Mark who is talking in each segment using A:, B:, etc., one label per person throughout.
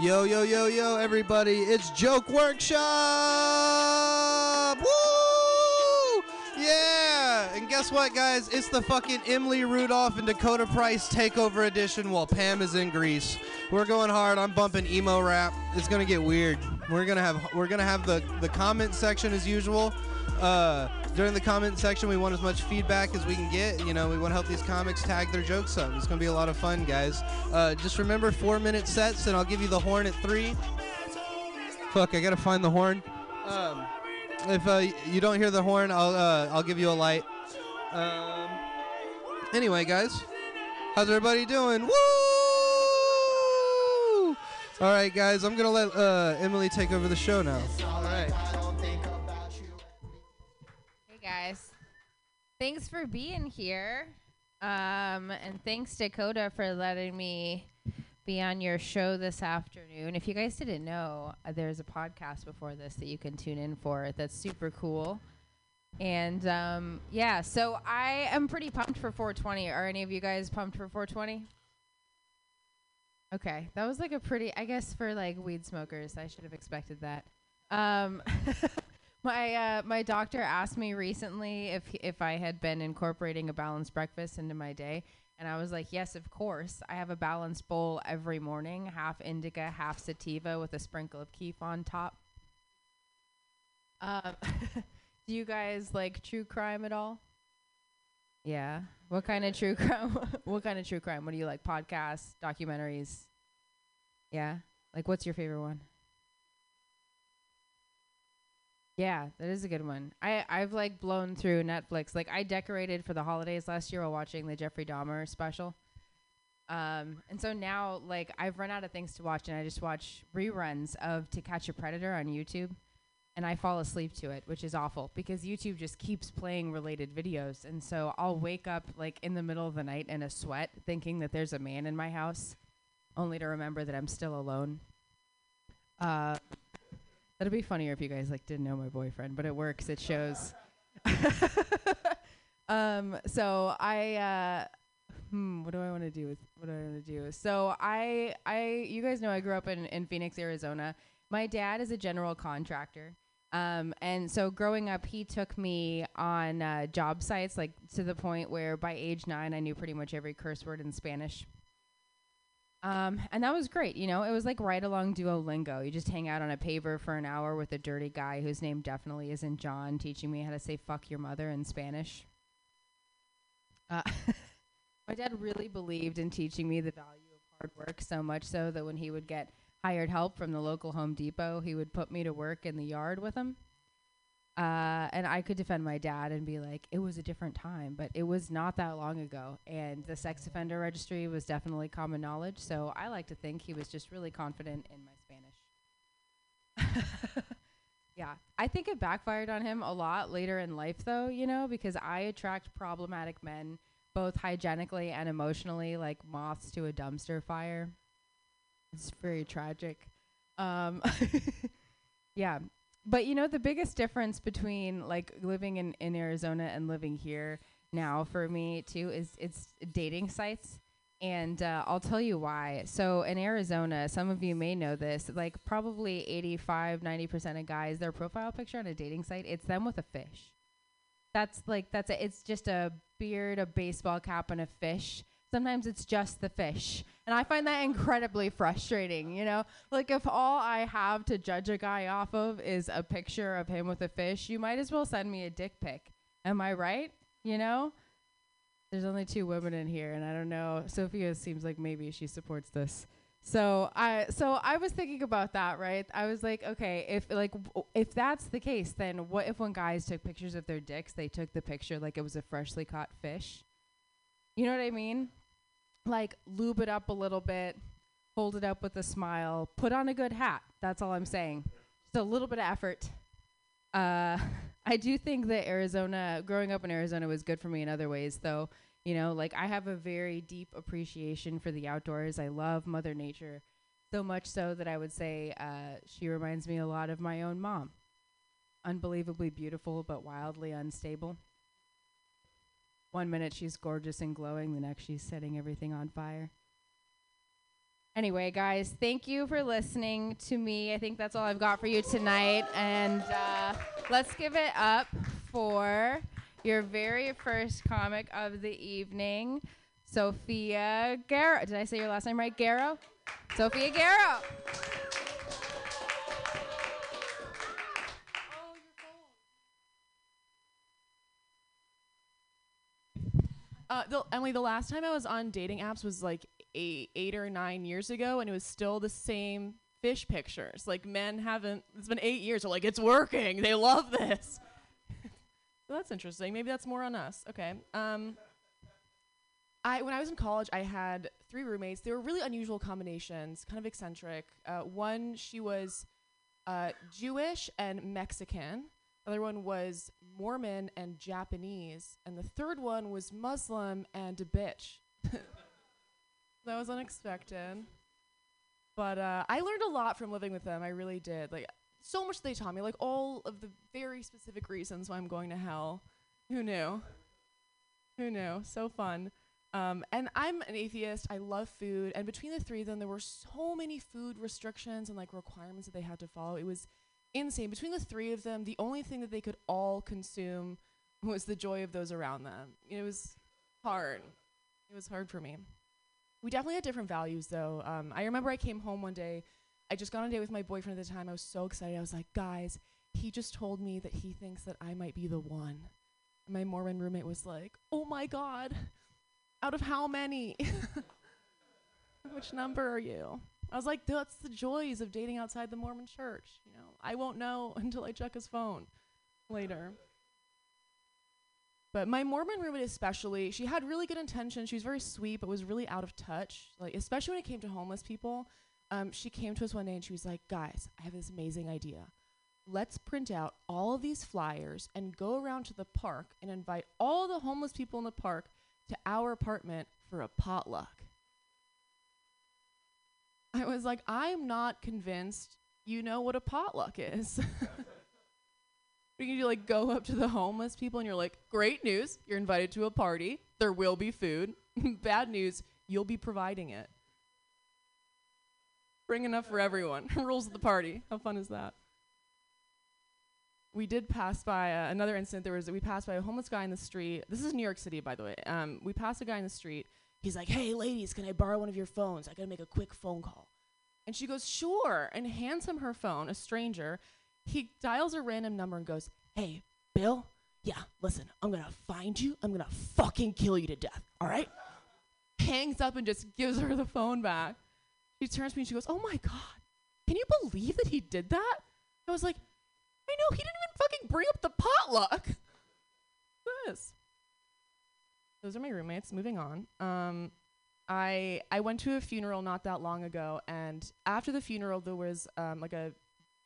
A: Yo, yo, yo, yo, everybody, it's Joke Workshop! Woo! Yeah! And guess what, guys? It's the fucking Emily Rudolph and Dakota Price Takeover Edition while Pam is in Greece. We're going hard. I'm bumping emo rap. It's gonna get weird. We're gonna have we're gonna have the the comment section as usual. Uh, during the comment section, we want as much feedback as we can get. You know, we want to help these comics tag their jokes up. It's gonna be a lot of fun, guys. Uh, just remember four minute sets, and I'll give you the horn at three. Fuck, I gotta find the horn. Um, if uh, you don't hear the horn, I'll uh, I'll give you a light. Um, anyway, guys, how's everybody doing? Woo! All right, guys, I'm gonna let uh, Emily take over the show now.
B: For being here, um, and thanks Dakota for letting me be on your show this afternoon. If you guys didn't know, uh, there's a podcast before this that you can tune in for. That's super cool. And um, yeah, so I am pretty pumped for 420. Are any of you guys pumped for 420? Okay, that was like a pretty. I guess for like weed smokers, I should have expected that. Um, my uh, my doctor asked me recently if if I had been incorporating a balanced breakfast into my day, and I was like, yes, of course. I have a balanced bowl every morning, half indica, half sativa, with a sprinkle of keef on top. Um, do you guys like true crime at all? Yeah. What kind of true crime? what kind of true crime? What do you like? Podcasts, documentaries? Yeah. Like, what's your favorite one? Yeah, that is a good one. I I've like blown through Netflix. Like I decorated for the holidays last year while watching the Jeffrey Dahmer special. Um, and so now like I've run out of things to watch and I just watch reruns of To Catch a Predator on YouTube and I fall asleep to it, which is awful because YouTube just keeps playing related videos. And so I'll wake up like in the middle of the night in a sweat thinking that there's a man in my house only to remember that I'm still alone. Uh That'd be funnier if you guys like didn't know my boyfriend, but it works. It shows. um. So I. Uh, hmm. What do I want to do with? What do I want to do? So I. I. You guys know I grew up in in Phoenix, Arizona. My dad is a general contractor. Um, and so growing up, he took me on uh, job sites, like to the point where by age nine, I knew pretty much every curse word in Spanish. Um, and that was great. You know, it was like right along Duolingo. You just hang out on a paver for an hour with a dirty guy whose name definitely isn't John, teaching me how to say fuck your mother in Spanish. Uh, my dad really believed in teaching me the value of hard work so much so that when he would get hired help from the local Home Depot, he would put me to work in the yard with him. Uh, and I could defend my dad and be like, it was a different time, but it was not that long ago. And the sex offender registry was definitely common knowledge. So I like to think he was just really confident in my Spanish. yeah. I think it backfired on him a lot later in life, though, you know, because I attract problematic men both hygienically and emotionally like moths to a dumpster fire. It's very tragic. Um, yeah but you know the biggest difference between like living in, in arizona and living here now for me too is it's dating sites. And uh, I'll tell you why. So in Arizona, some of you may know this, like probably 85, 90% of guys, their profile picture on a dating site, it's them with a fish. That's like, that's a, it's just a beard, a baseball cap, and a fish. Sometimes it's just the fish. And I find that incredibly frustrating, you know? Like, if all I have to judge a guy off of is a picture of him with a fish, you might as well send me a dick pic. Am I right? You know? There's only two women in here, and I don't know. Sophia seems like maybe she supports this. So I so I was thinking about that, right? I was like, okay, if like w- if that's the case, then what if when guys took pictures of their dicks, they took the picture like it was a freshly caught fish? You know what I mean? Like lube it up a little bit, hold it up with a smile, put on a good hat. That's all I'm saying. Just a little bit of effort. Uh, I do think that Arizona, growing up in Arizona, was good for me in other ways, though. You know, like I have a very deep appreciation for the outdoors. I love Mother Nature so much so that I would say uh, she reminds me a lot of my own mom. Unbelievably beautiful, but wildly unstable. One minute she's gorgeous and glowing, the next she's setting everything on fire. Anyway, guys, thank you for listening to me. I think that's all I've got for you tonight. And uh, let's give it up for your very first comic of the evening, Sophia Garrow. Did I say your last name right? Garrow? Sophia Garrow.
C: Uh, the, Emily, the last time I was on dating apps was like eight, eight or nine years ago, and it was still the same fish pictures. Like men haven't. It's been eight years. They're like, it's working. They love this. so that's interesting. Maybe that's more on us. Okay. Um. I when I was in college, I had three roommates. They were really unusual combinations, kind of eccentric. Uh, one, she was uh, Jewish and Mexican. Other one was Mormon and Japanese, and the third one was Muslim and a bitch. that was unexpected, but uh, I learned a lot from living with them. I really did. Like so much they taught me, like all of the very specific reasons why I'm going to hell. Who knew? Who knew? So fun. Um, and I'm an atheist. I love food. And between the three of them, there were so many food restrictions and like requirements that they had to follow. It was insane. Between the three of them, the only thing that they could all consume was the joy of those around them. It was hard. It was hard for me. We definitely had different values, though. Um, I remember I came home one day. I just got on a date with my boyfriend at the time. I was so excited. I was like, guys, he just told me that he thinks that I might be the one. And my Mormon roommate was like, oh my God, out of how many? Which number are you? I was like, that's the joys of dating outside the Mormon church. You know, I won't know until I check his phone later. But my Mormon roommate, especially, she had really good intentions. She was very sweet, but was really out of touch. Like, especially when it came to homeless people. Um, she came to us one day and she was like, "Guys, I have this amazing idea. Let's print out all of these flyers and go around to the park and invite all the homeless people in the park to our apartment for a potluck." I was like, I'm not convinced you know what a potluck is. you like go up to the homeless people and you're like, great news, you're invited to a party. There will be food. Bad news, you'll be providing it. Bring enough for everyone. Rules of the party. How fun is that? We did pass by uh, another incident. There was we passed by a homeless guy in the street. This is New York City, by the way. Um, we passed a guy in the street. He's like, "Hey, ladies, can I borrow one of your phones? I gotta make a quick phone call." And she goes, "Sure," and hands him her phone. A stranger. He dials a random number and goes, "Hey, Bill. Yeah, listen, I'm gonna find you. I'm gonna fucking kill you to death. All right?" Hangs up and just gives her the phone back. She turns to me and she goes, "Oh my god, can you believe that he did that?" I was like, "I know he didn't even fucking bring up the potluck." This. Those are my roommates. Moving on. Um, I I went to a funeral not that long ago, and after the funeral, there was um, like a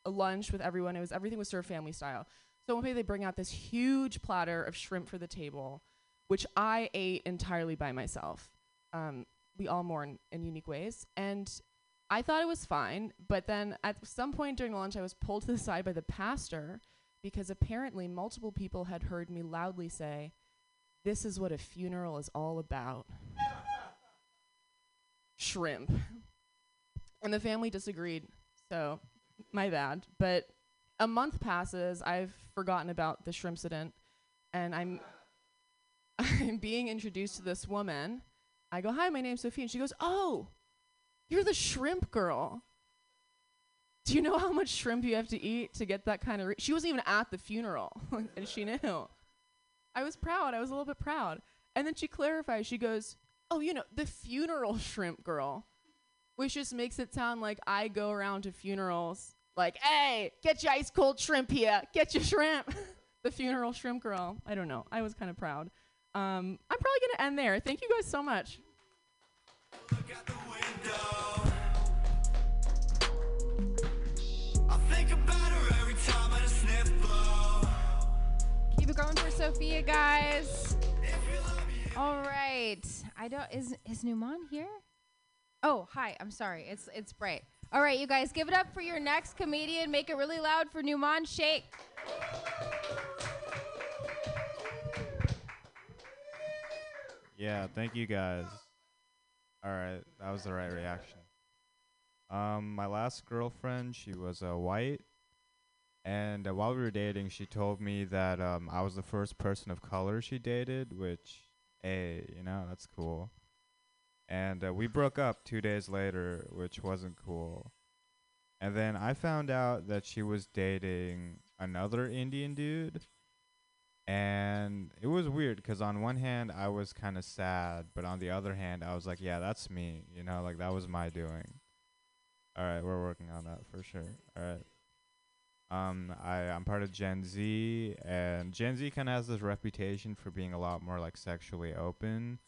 C: a lunch with everyone. It was everything was served family style. So one day they bring out this huge platter of shrimp for the table, which I ate entirely by myself. Um, we all mourn in unique ways, and I thought it was fine. But then at some point during lunch, I was pulled to the side by the pastor because apparently multiple people had heard me loudly say, this is what a funeral is all about. Shrimp. And the family disagreed. So, my bad. But a month passes, I've forgotten about the shrimp incident, and I'm I'm being introduced to this woman. I go, "Hi, my name's Sophie," and she goes, "Oh, you're the shrimp girl." Do you know how much shrimp you have to eat to get that kind of? Re-? She wasn't even at the funeral, and she knew. I was proud. I was a little bit proud. And then she clarifies. She goes, "Oh, you know, the funeral shrimp girl," which just makes it sound like I go around to funerals like, "Hey, get your ice cold shrimp here. Get your shrimp." the funeral shrimp girl. I don't know. I was kind of proud. Um, I'm probably gonna end there. Thank you guys so much.
B: Sophia, guys. All right. I don't. Is is Numan here? Oh, hi. I'm sorry. It's it's bright. All right, you guys, give it up for your next comedian. Make it really loud for Numan Sheikh.
D: Yeah, thank you guys. All right, that was the right reaction. Um, my last girlfriend, she was uh, white, and uh, while we were dating, she told me that um, I was the first person of color she dated, which, hey, you know, that's cool. And uh, we broke up two days later, which wasn't cool. And then I found out that she was dating another Indian dude. And it was weird because on one hand I was kind of sad, but on the other hand I was like, yeah, that's me. You know, like that was my doing. All right, we're working on that for sure. All right. Um, I I'm part of Gen Z, and Gen Z kind of has this reputation for being a lot more like sexually open,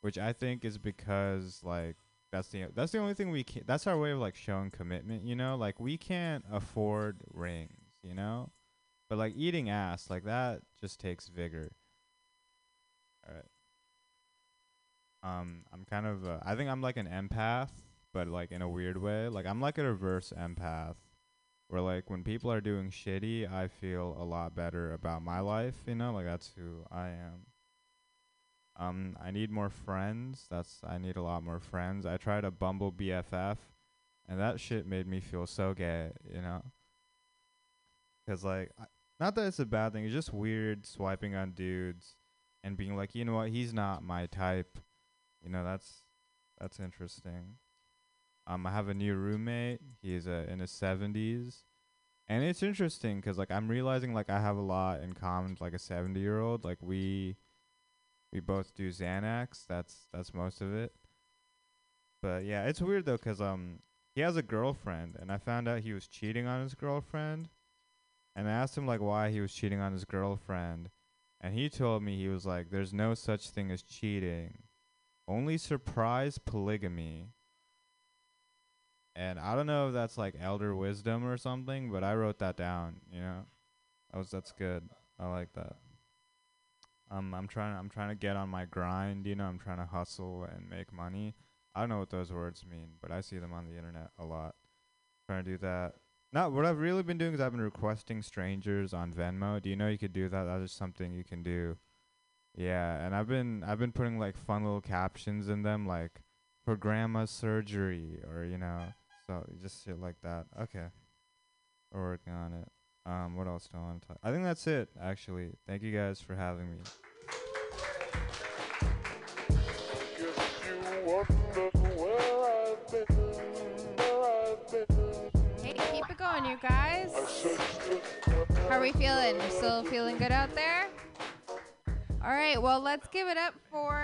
D: which I think is because like that's the that's the only thing we can. That's our way of like showing commitment. You know, like we can't afford rings. You know. But like eating ass, like that just takes vigor. All right. Um, I'm kind of, I think I'm like an empath, but like in a weird way. Like I'm like a reverse empath, where like when people are doing shitty, I feel a lot better about my life. You know, like that's who I am. Um, I need more friends. That's I need a lot more friends. I tried a Bumble BFF, and that shit made me feel so gay. You know. Cause like, I, not that it's a bad thing. It's just weird swiping on dudes and being like, you know what, he's not my type. You know, that's that's interesting. Um, I have a new roommate. He's uh, in his seventies, and it's interesting because like I'm realizing like I have a lot in common with like a seventy year old. Like we we both do Xanax. That's that's most of it. But yeah, it's weird though because um he has a girlfriend, and I found out he was cheating on his girlfriend. And I asked him like why he was cheating on his girlfriend, and he told me he was like, "There's no such thing as cheating, only surprise polygamy." And I don't know if that's like elder wisdom or something, but I wrote that down. You know, that was that's good. I like that. Um, I'm trying. I'm trying to get on my grind. You know, I'm trying to hustle and make money. I don't know what those words mean, but I see them on the internet a lot. Trying to do that. Not what I've really been doing is I've been requesting strangers on Venmo. Do you know you could do that? That is something you can do. Yeah, and I've been I've been putting like fun little captions in them, like for grandma's surgery, or you know, so just shit like that. Okay, we're working on it. Um, what else do I want to talk? I think that's it. Actually, thank you guys for having me.
B: Hey, keep it going, you guys. How are we feeling? Still feeling good out there? All right, well, let's give it up for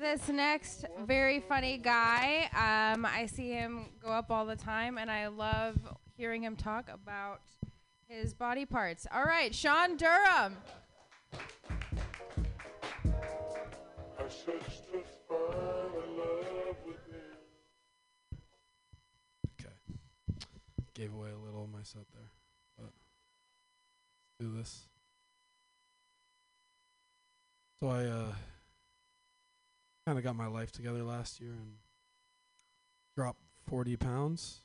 B: this next very funny guy. Um, I see him go up all the time, and I love hearing him talk about his body parts. All right, Sean Durham.
E: Okay. Gave away a little of my set there. But let's do this. So I uh, kind of got my life together last year and dropped 40 pounds.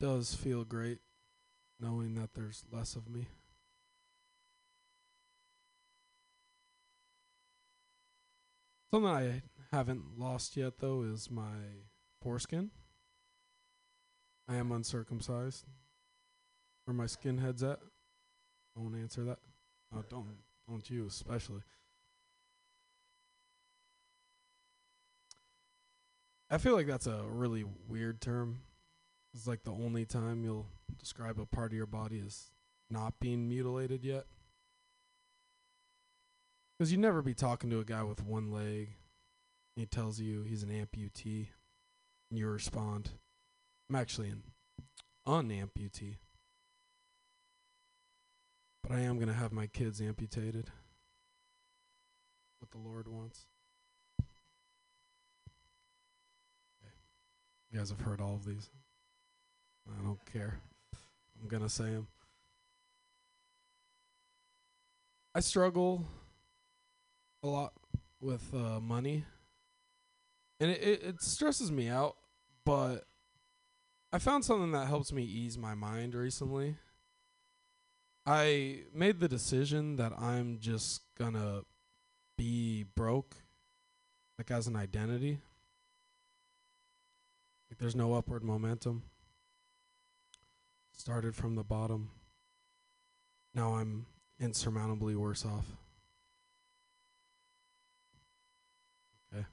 E: Does feel great knowing that there's less of me. Something I haven't lost yet, though, is my foreskin. I am uncircumcised. Where my skin head's at. I won't answer that. Oh, don't don't you especially. I feel like that's a really weird term. It's like the only time you'll describe a part of your body as not being mutilated yet. Because you'd never be talking to a guy with one leg. And he tells you he's an amputee. And you respond, I'm actually an unamputee. But I am going to have my kids amputated. What the Lord wants. Okay. You guys have heard all of these. I don't care. I'm going to say them. I struggle a lot with uh, money, and it, it, it stresses me out. But I found something that helps me ease my mind recently. I made the decision that I'm just gonna be broke, like as an identity. Like there's no upward momentum. Started from the bottom. Now I'm insurmountably worse off. Okay.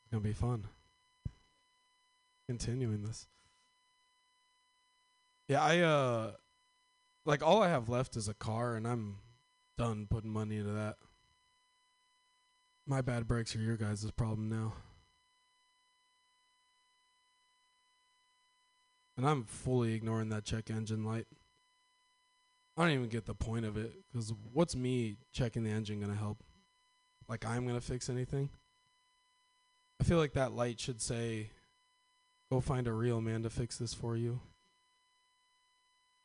E: It's gonna be fun. Continuing this. Yeah, I uh like all I have left is a car and I'm done putting money into that. My bad brakes are your guys' problem now. And I'm fully ignoring that check engine light. I don't even get the point of it because what's me checking the engine gonna help? Like I'm gonna fix anything? I feel like that light should say, "Go find a real man to fix this for you."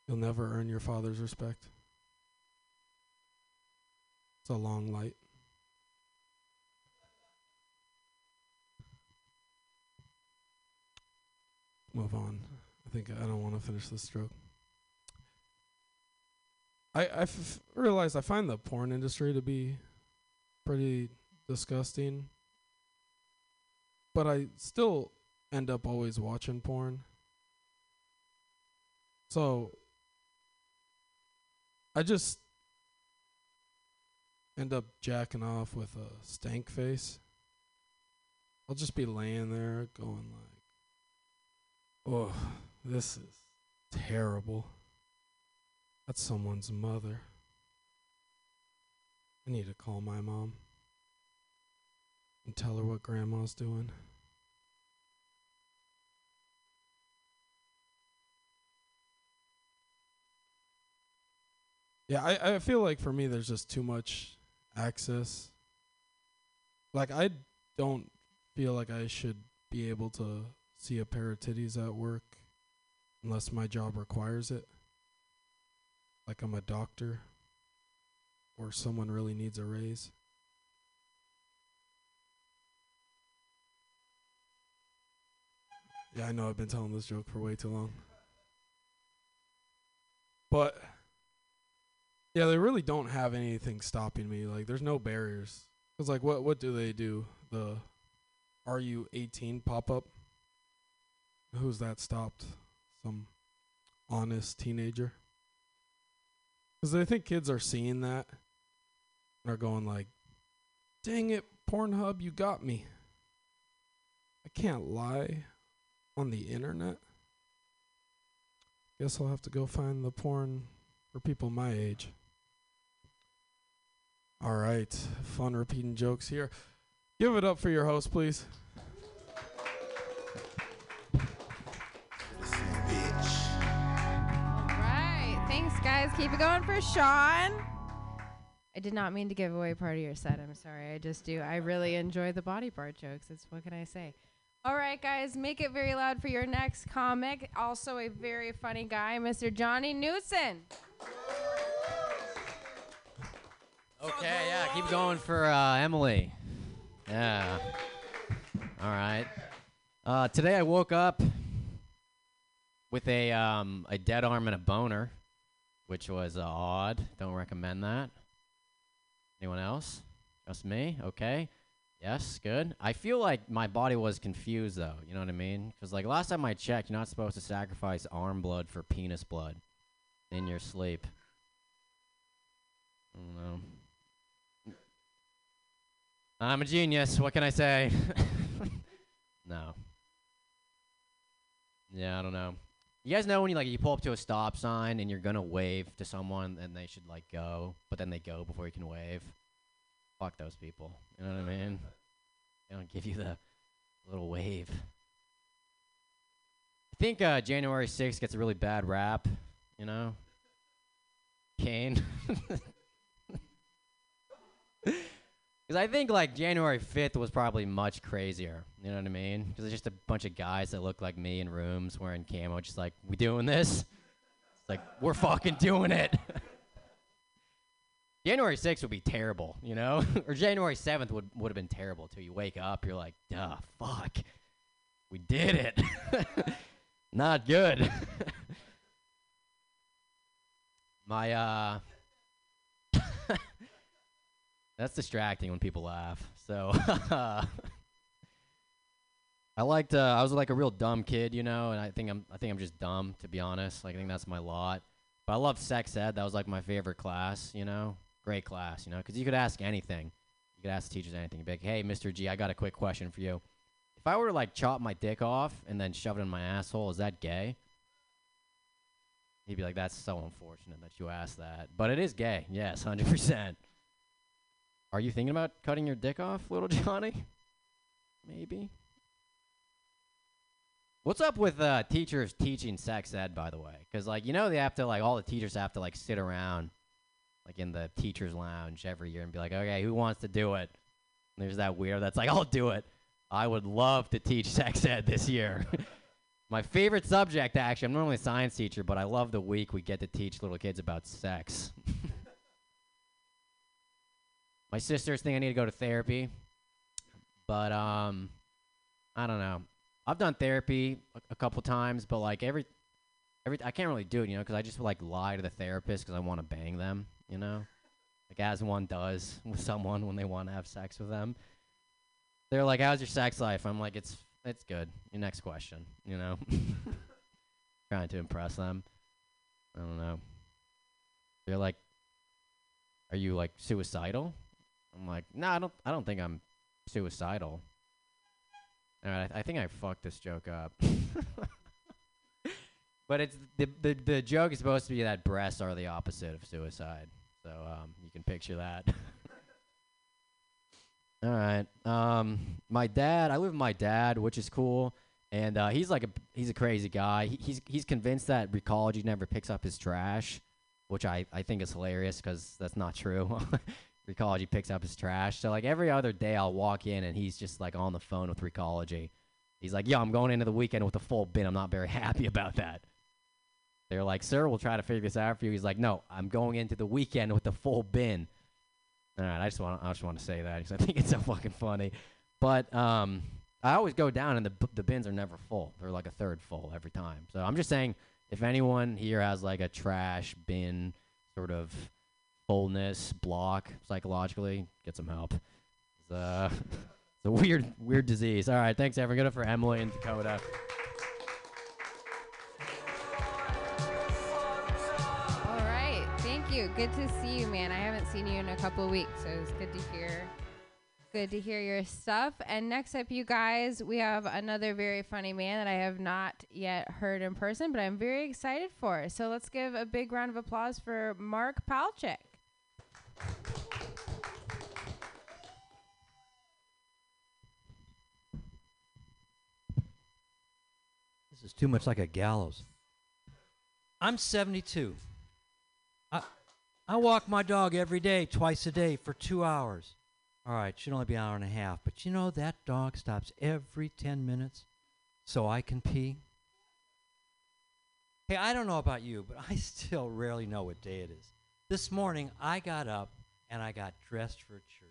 E: You'll never earn your father's respect. It's a long light. Move on. I think I don't want to finish this stroke. I I f- realize I find the porn industry to be pretty disgusting, but I still end up always watching porn. So I just end up jacking off with a stank face. I'll just be laying there going like, "Oh, this is terrible." That's someone's mother. I need to call my mom and tell her what grandma's doing. Yeah, I, I feel like for me there's just too much access. Like I don't feel like I should be able to see a pair of titties at work unless my job requires it. Like I'm a doctor or someone really needs a raise. Yeah, I know I've been telling this joke for way too long. But yeah, they really don't have anything stopping me. Like there's no barriers. Cuz like what what do they do? The are you 18 pop up? Who's that stopped? Some honest teenager. Cuz I think kids are seeing that and are going like, "Dang it, Pornhub, you got me." I can't lie on the internet. Guess I'll have to go find the porn for people my age. All right, fun repeating jokes here. Give it up for your host, please.
B: Guys. Keep it going for Sean. I did not mean to give away part of your set. I'm sorry. I just do. I really enjoy the body part jokes. It's what can I say? All right, guys. Make it very loud for your next comic. Also, a very funny guy, Mr. Johnny Newson.
F: Okay, yeah, keep going for uh, Emily. Yeah. All right. Uh, today I woke up with a um, a dead arm and a boner, which was uh, odd. Don't recommend that. Anyone else? Just me? Okay. Yes, good. I feel like my body was confused though. You know what I mean? Because like last time I checked, you're not supposed to sacrifice arm blood for penis blood in your sleep. I don't know. I'm a genius. What can I say? no. Yeah, I don't know. You guys know when you like you pull up to a stop sign and you're gonna wave to someone and they should like go, but then they go before you can wave. Fuck those people. You know what I mean? They don't give you the little wave. I think uh, January 6th gets a really bad rap. You know, Kane. Because I think like January 5th was probably much crazier. You know what I mean? Because it's just a bunch of guys that look like me in rooms wearing camo, just like, we doing this? It's like, we're fucking doing it. January 6th would be terrible, you know? or January 7th would, would have been terrible too. You wake up, you're like, duh, fuck. We did it. Not good. My, uh, that's distracting when people laugh. So, I liked, uh, I was like a real dumb kid, you know, and I think I'm, I think I'm just dumb, to be honest. Like, I think that's my lot. But I love sex ed. That was like my favorite class, you know? Great class, you know? Because you could ask anything. You could ask the teachers anything. You'd be like, hey, Mr. G, I got a quick question for you. If I were to like chop my dick off and then shove it in my asshole, is that gay? He'd be like, that's so unfortunate that you asked that. But it is gay. Yes, 100%. Are you thinking about cutting your dick off, little Johnny? Maybe. What's up with uh, teachers teaching sex ed, by the way? Because, like, you know, they have to, like, all the teachers have to, like, sit around, like, in the teacher's lounge every year and be like, okay, who wants to do it? And there's that weirdo that's like, I'll do it. I would love to teach sex ed this year. My favorite subject, actually, I'm normally a science teacher, but I love the week we get to teach little kids about sex. My sisters think I need to go to therapy, but um, I don't know. I've done therapy a, a couple times, but like every every I can't really do it, you know, because I just like lie to the therapist because I want to bang them, you know, like as one does with someone when they want to have sex with them. They're like, "How's your sex life?" I'm like, "It's it's good." Your next question, you know, trying to impress them. I don't know. They're like, "Are you like suicidal?" I'm like, "No, I don't. I don't think I'm suicidal." All right, I, I think I fucked this joke up. but it's the, the the joke is supposed to be that breasts are the opposite of suicide. So um, you can picture that. All right. Um, my dad, I live with my dad, which is cool, and uh, he's like a he's a crazy guy. He, he's he's convinced that Recology never picks up his trash, which I I think is hilarious because that's not true. Recology picks up his trash. So like every other day, I'll walk in and he's just like on the phone with Recology. He's like, "Yo, I'm going into the weekend with a full bin. I'm not very happy about that." They're like, "Sir, we'll try to figure this out for you." He's like, "No, I'm going into the weekend with a full bin." All right, I just want I just want to say that because I think it's so fucking funny. But um, I always go down and the the bins are never full. They're like a third full every time. So I'm just saying, if anyone here has like a trash bin sort of fullness block psychologically, get some help. It's, uh, it's a weird weird disease. All right, thanks everyone. Good for Emily and Dakota.
B: All right. Thank you. Good to see you, man. I haven't seen you in a couple weeks, so it's good to hear. Good to hear your stuff. And next up, you guys, we have another very funny man that I have not yet heard in person, but I'm very excited for. So let's give a big round of applause for Mark Palchik.
G: This is too much like a gallows. I'm 72. I I walk my dog every day, twice a day, for two hours. All right, should only be an hour and a half, but you know that dog stops every 10 minutes so I can pee. Hey, I don't know about you, but I still rarely know what day it is. This morning, I got up and I got dressed for church.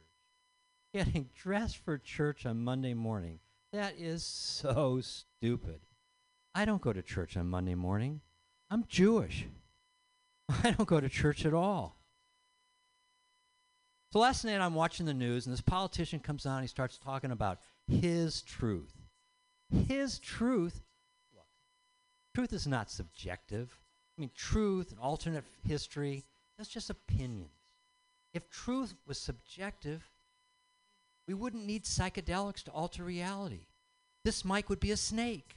G: Getting dressed for church on Monday morning, that is so stupid. I don't go to church on Monday morning. I'm Jewish. I don't go to church at all. So last night I'm watching the news, and this politician comes on. And he starts talking about his truth. His truth. Look, truth is not subjective. I mean, truth and alternate history, that's just opinions. If truth was subjective, we wouldn't need psychedelics to alter reality. This mic would be a snake.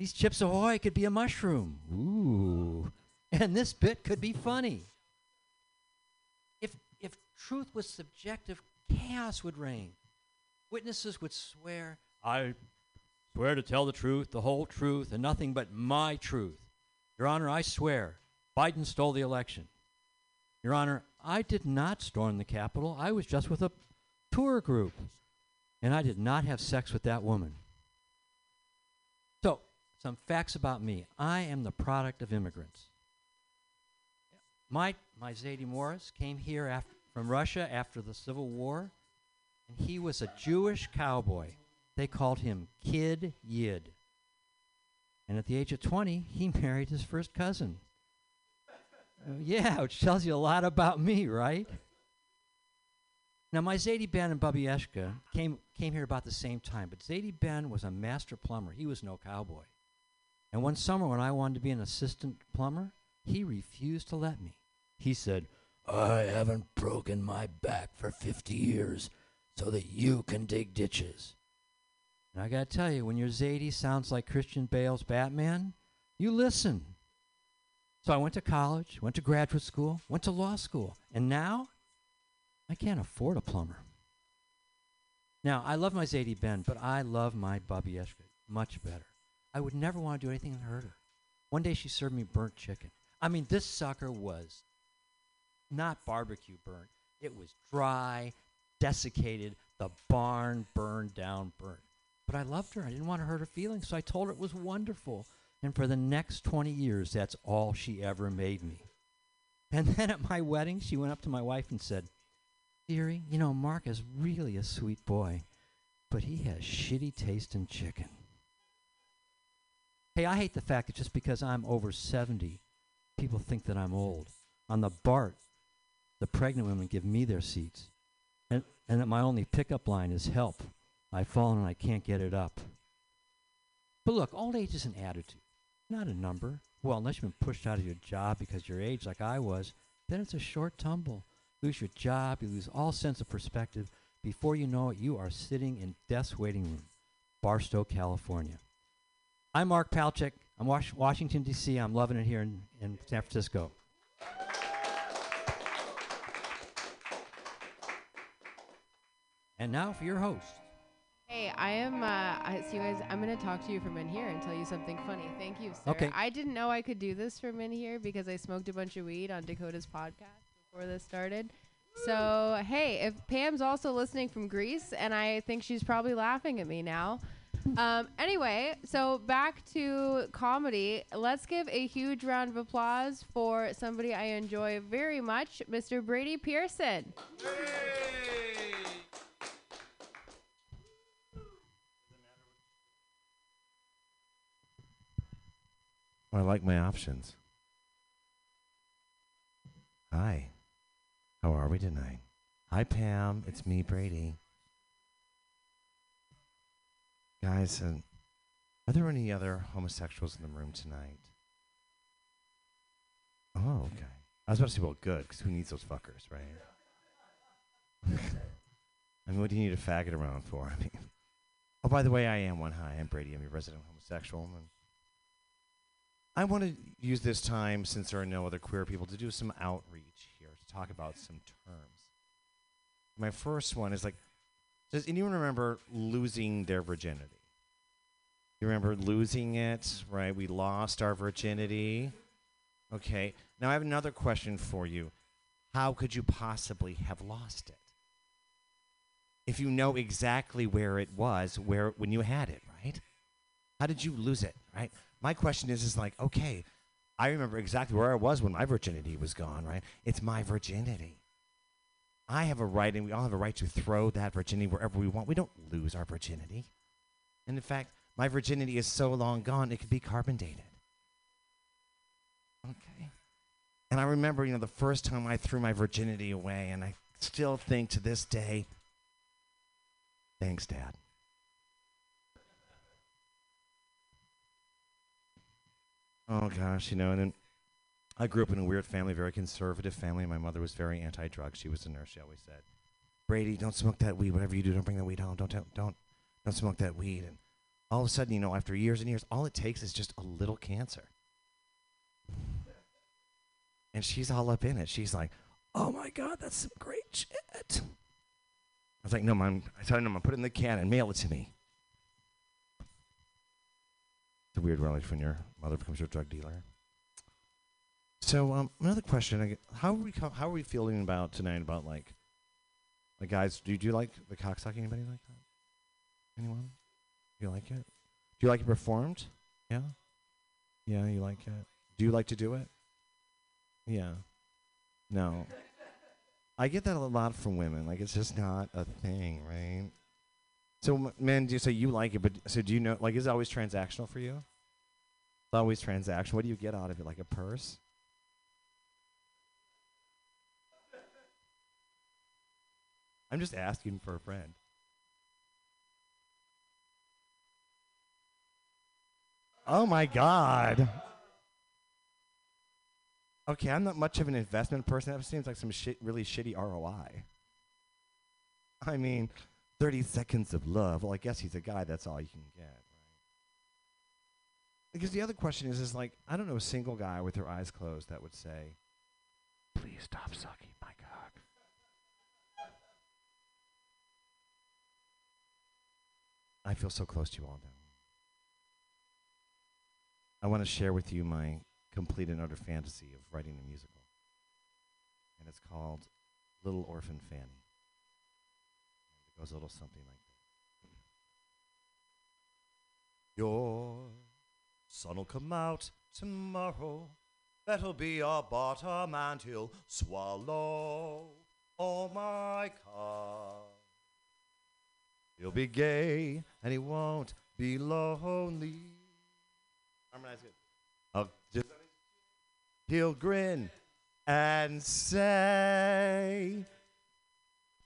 G: These chips ahoy could be a mushroom. Ooh. And this bit could be funny. If if truth was subjective, chaos would reign. Witnesses would swear, I swear to tell the truth, the whole truth, and nothing but my truth. Your Honor, I swear, Biden stole the election. Your Honor, I did not storm the Capitol. I was just with a tour group. And I did not have sex with that woman. So, some facts about me. I am the product of immigrants. My, my Zadie Morris came here from Russia after the Civil War, and he was a Jewish cowboy. They called him Kid Yid. And at the age of 20, he married his first cousin. Uh, yeah, which tells you a lot about me, right? Now, my Zadie Ben and Bubby Eshka came, came here about the same time, but Zadie Ben was a master plumber. He was no cowboy. And one summer, when I wanted to be an assistant plumber, he refused to let me. He said, I haven't broken my back for 50 years so that you can dig ditches. And I got to tell you, when your Zadie sounds like Christian Bale's Batman, you listen. So I went to college, went to graduate school, went to law school, and now I can't afford a plumber. Now, I love my Zadie Ben, but I love my Bubby Eshka much better. I would never want to do anything to hurt her. One day she served me burnt chicken. I mean, this sucker was not barbecue burnt. It was dry, desiccated, the barn burned down burnt. But I loved her. I didn't want to hurt her feelings, so I told her it was wonderful. And for the next 20 years, that's all she ever made me. And then at my wedding, she went up to my wife and said, Dearie, you know, Mark is really a sweet boy, but he has shitty taste in chicken. Hey, I hate the fact that just because I'm over 70, people think that I'm old. On the BART, the pregnant women give me their seats. And, and that my only pickup line is help. I've fallen and I can't get it up. But look, old age is an attitude, not a number. Well, unless you've been pushed out of your job because your age, like I was, then it's a short tumble. Lose your job, you lose all sense of perspective. Before you know it, you are sitting in death's waiting room, Barstow, California. I'm Mark Palchik. I'm Wash- Washington, D.C. I'm loving it here in, in San Francisco. And now for your host.
B: Hey, I am. Uh, I, so you guys, I'm gonna talk to you from in here and tell you something funny. Thank you, sir.
G: Okay.
B: I didn't know I could do this from in here because I smoked a bunch of weed on Dakota's podcast before this started. So hey, if Pam's also listening from Greece, and I think she's probably laughing at me now. Um, anyway, so back to comedy. Let's give a huge round of applause for somebody I enjoy very much, Mr. Brady Pearson.
H: I like my options. Hi. How are we tonight? Hi, Pam. It's me, Brady. Guys, uh, are there any other homosexuals in the room tonight? Oh, okay. I was about to say, well, good, because who needs those fuckers, right? I mean, what do you need a faggot around for? I mean, oh, by the way, I am one. Hi, I'm Brady. I'm a resident homosexual. I want to use this time, since there are no other queer people, to do some outreach here to talk about some terms. My first one is like, does anyone remember losing their virginity? You remember losing it, right? We lost our virginity. Okay. Now I have another question for you. How could you possibly have lost it? If you know exactly where it was, where when you had it, right? How did you lose it, right? My question is, is like, okay, I remember exactly where I was when my virginity was gone, right? It's my virginity. I have a right, and we all have a right to throw that virginity wherever we want. We don't lose our virginity. And in fact, my virginity is so long gone, it could be carbon dated. Okay. And I remember, you know, the first time I threw my virginity away, and I still think to this day, thanks, Dad. Oh gosh, you know, and then I grew up in a weird family, very conservative family. My mother was very anti-drug. She was a nurse. She always said, "Brady, don't smoke that weed. Whatever you do, don't bring that weed home. Don't don't don't, don't smoke that weed." And all of a sudden, you know, after years and years, all it takes is just a little cancer. And she's all up in it. She's like, "Oh my God, that's some great shit." I was like, "No, mom." I told her, "I'm gonna put it in the can and mail it to me." A weird relationship when your mother becomes your drug dealer. So um, another question: How are we co- how are we feeling about tonight? About like, like guys, do you, do you like the cocksucking? Anybody like that? Anyone? Do you like it? Do you like it performed? Yeah. Yeah, you like it. Do you like to do it? Yeah. No. I get that a lot from women. Like it's just not a thing, right? So man, do you say you like it? But so do you know? Like, is it always transactional for you? It's always transactional. What do you get out of it? Like a purse? I'm just asking for a friend. Oh my god. Okay, I'm not much of an investment person. That seems like some shit, really shitty ROI. I mean, 30 seconds of love. Well, I guess he's a guy. That's all you can get, right? Because the other question is, is like, I don't know a single guy with their eyes closed that would say, "Please stop sucking my cock." I feel so close to you all now. I want to share with you my complete and utter fantasy of writing a musical. And it's called Little Orphan Fanny. Goes a little something like this. Your sun'll come out tomorrow. That'll be our bottom, and he'll swallow all my cards. He'll be gay, and he won't be lonely. He'll grin and say,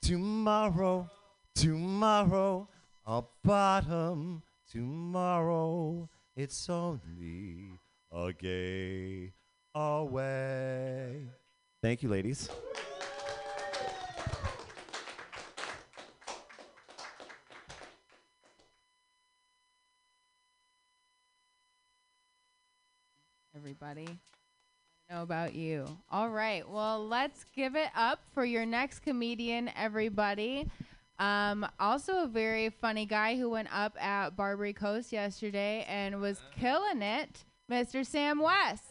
H: Tomorrow, tomorrow, I'll bottom. Tomorrow, it's only a gay away. Thank you, ladies.
B: everybody. Know about you. All right. Well, let's give it up for your next comedian, everybody. Um, also, a very funny guy who went up at Barbary Coast yesterday and was killing it, Mr. Sam West.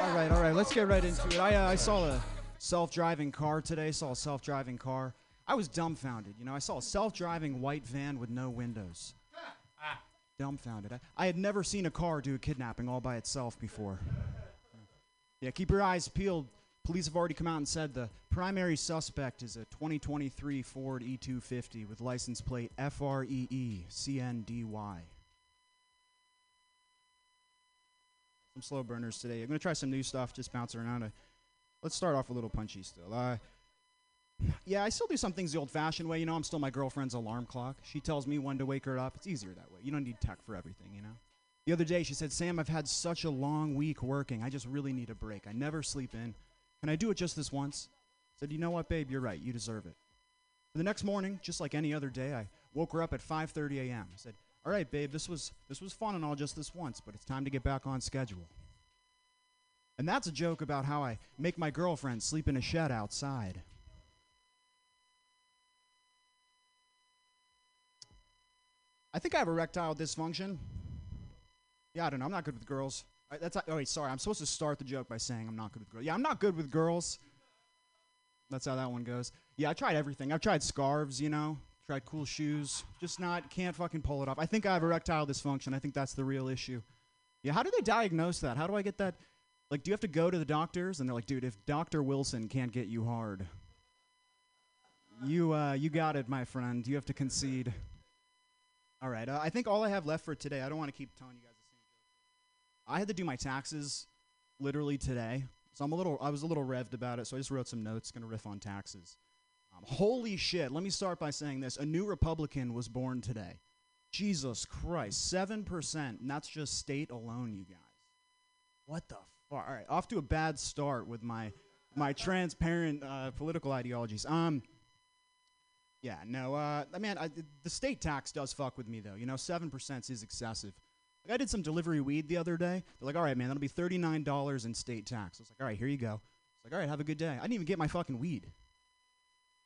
I: All right, all right. Let's get right into it. I, uh, I saw a self-driving car today. Saw a self-driving car. I was dumbfounded. You know, I saw a self-driving white van with no windows. Dumbfounded. I, I had never seen a car do a kidnapping all by itself before. Yeah, keep your eyes peeled. Police have already come out and said the primary suspect is a 2023 Ford E250 with license plate E FREE-CNDY. Some slow burners today. I'm going to try some new stuff, just bounce around. Uh, let's start off a little punchy still. Uh, yeah, I still do some things the old fashioned way. You know, I'm still my girlfriend's alarm clock. She tells me when to wake her up. It's easier that way. You don't need tech for everything, you know? The other day, she said, Sam, I've had such a long week working. I just really need a break. I never sleep in. Can I do it just this once? I said, You know what, babe? You're right. You deserve it. The next morning, just like any other day, I woke her up at 5:30 a.m. I said, "All right, babe, this was this was fun and all just this once, but it's time to get back on schedule." And that's a joke about how I make my girlfriend sleep in a shed outside. I think I have erectile dysfunction. Yeah, I don't know. I'm not good with girls. I, that's oh wait, sorry. I'm supposed to start the joke by saying I'm not good with girls. Yeah, I'm not good with girls. That's how that one goes. Yeah, I tried everything. I've tried scarves, you know, tried cool shoes, just not can't fucking pull it off. I think I have erectile dysfunction. I think that's the real issue. Yeah, how do they diagnose that? How do I get that? Like, do you have to go to the doctors? And they're like, dude, if Doctor Wilson can't get you hard, you uh, you got it, my friend. You have to concede. All right. Uh, I think all I have left for today. I don't want to keep telling you guys. I had to do my taxes literally today, so I'm a little. I was a little revved about it, so I just wrote some notes. Going to riff on taxes. Um, holy shit! Let me start by saying this: a new Republican was born today. Jesus Christ, seven percent, and that's just state alone, you guys. What the fuck? All right, off to a bad start with my my transparent uh, political ideologies. Um. Yeah, no, uh, I mean, I, the state tax does fuck with me though. You know, seven percent is excessive. I did some delivery weed the other day. They're like, "All right, man, that'll be thirty nine dollars in state tax." I was like, "All right, here you go." It's like, "All right, have a good day." I didn't even get my fucking weed.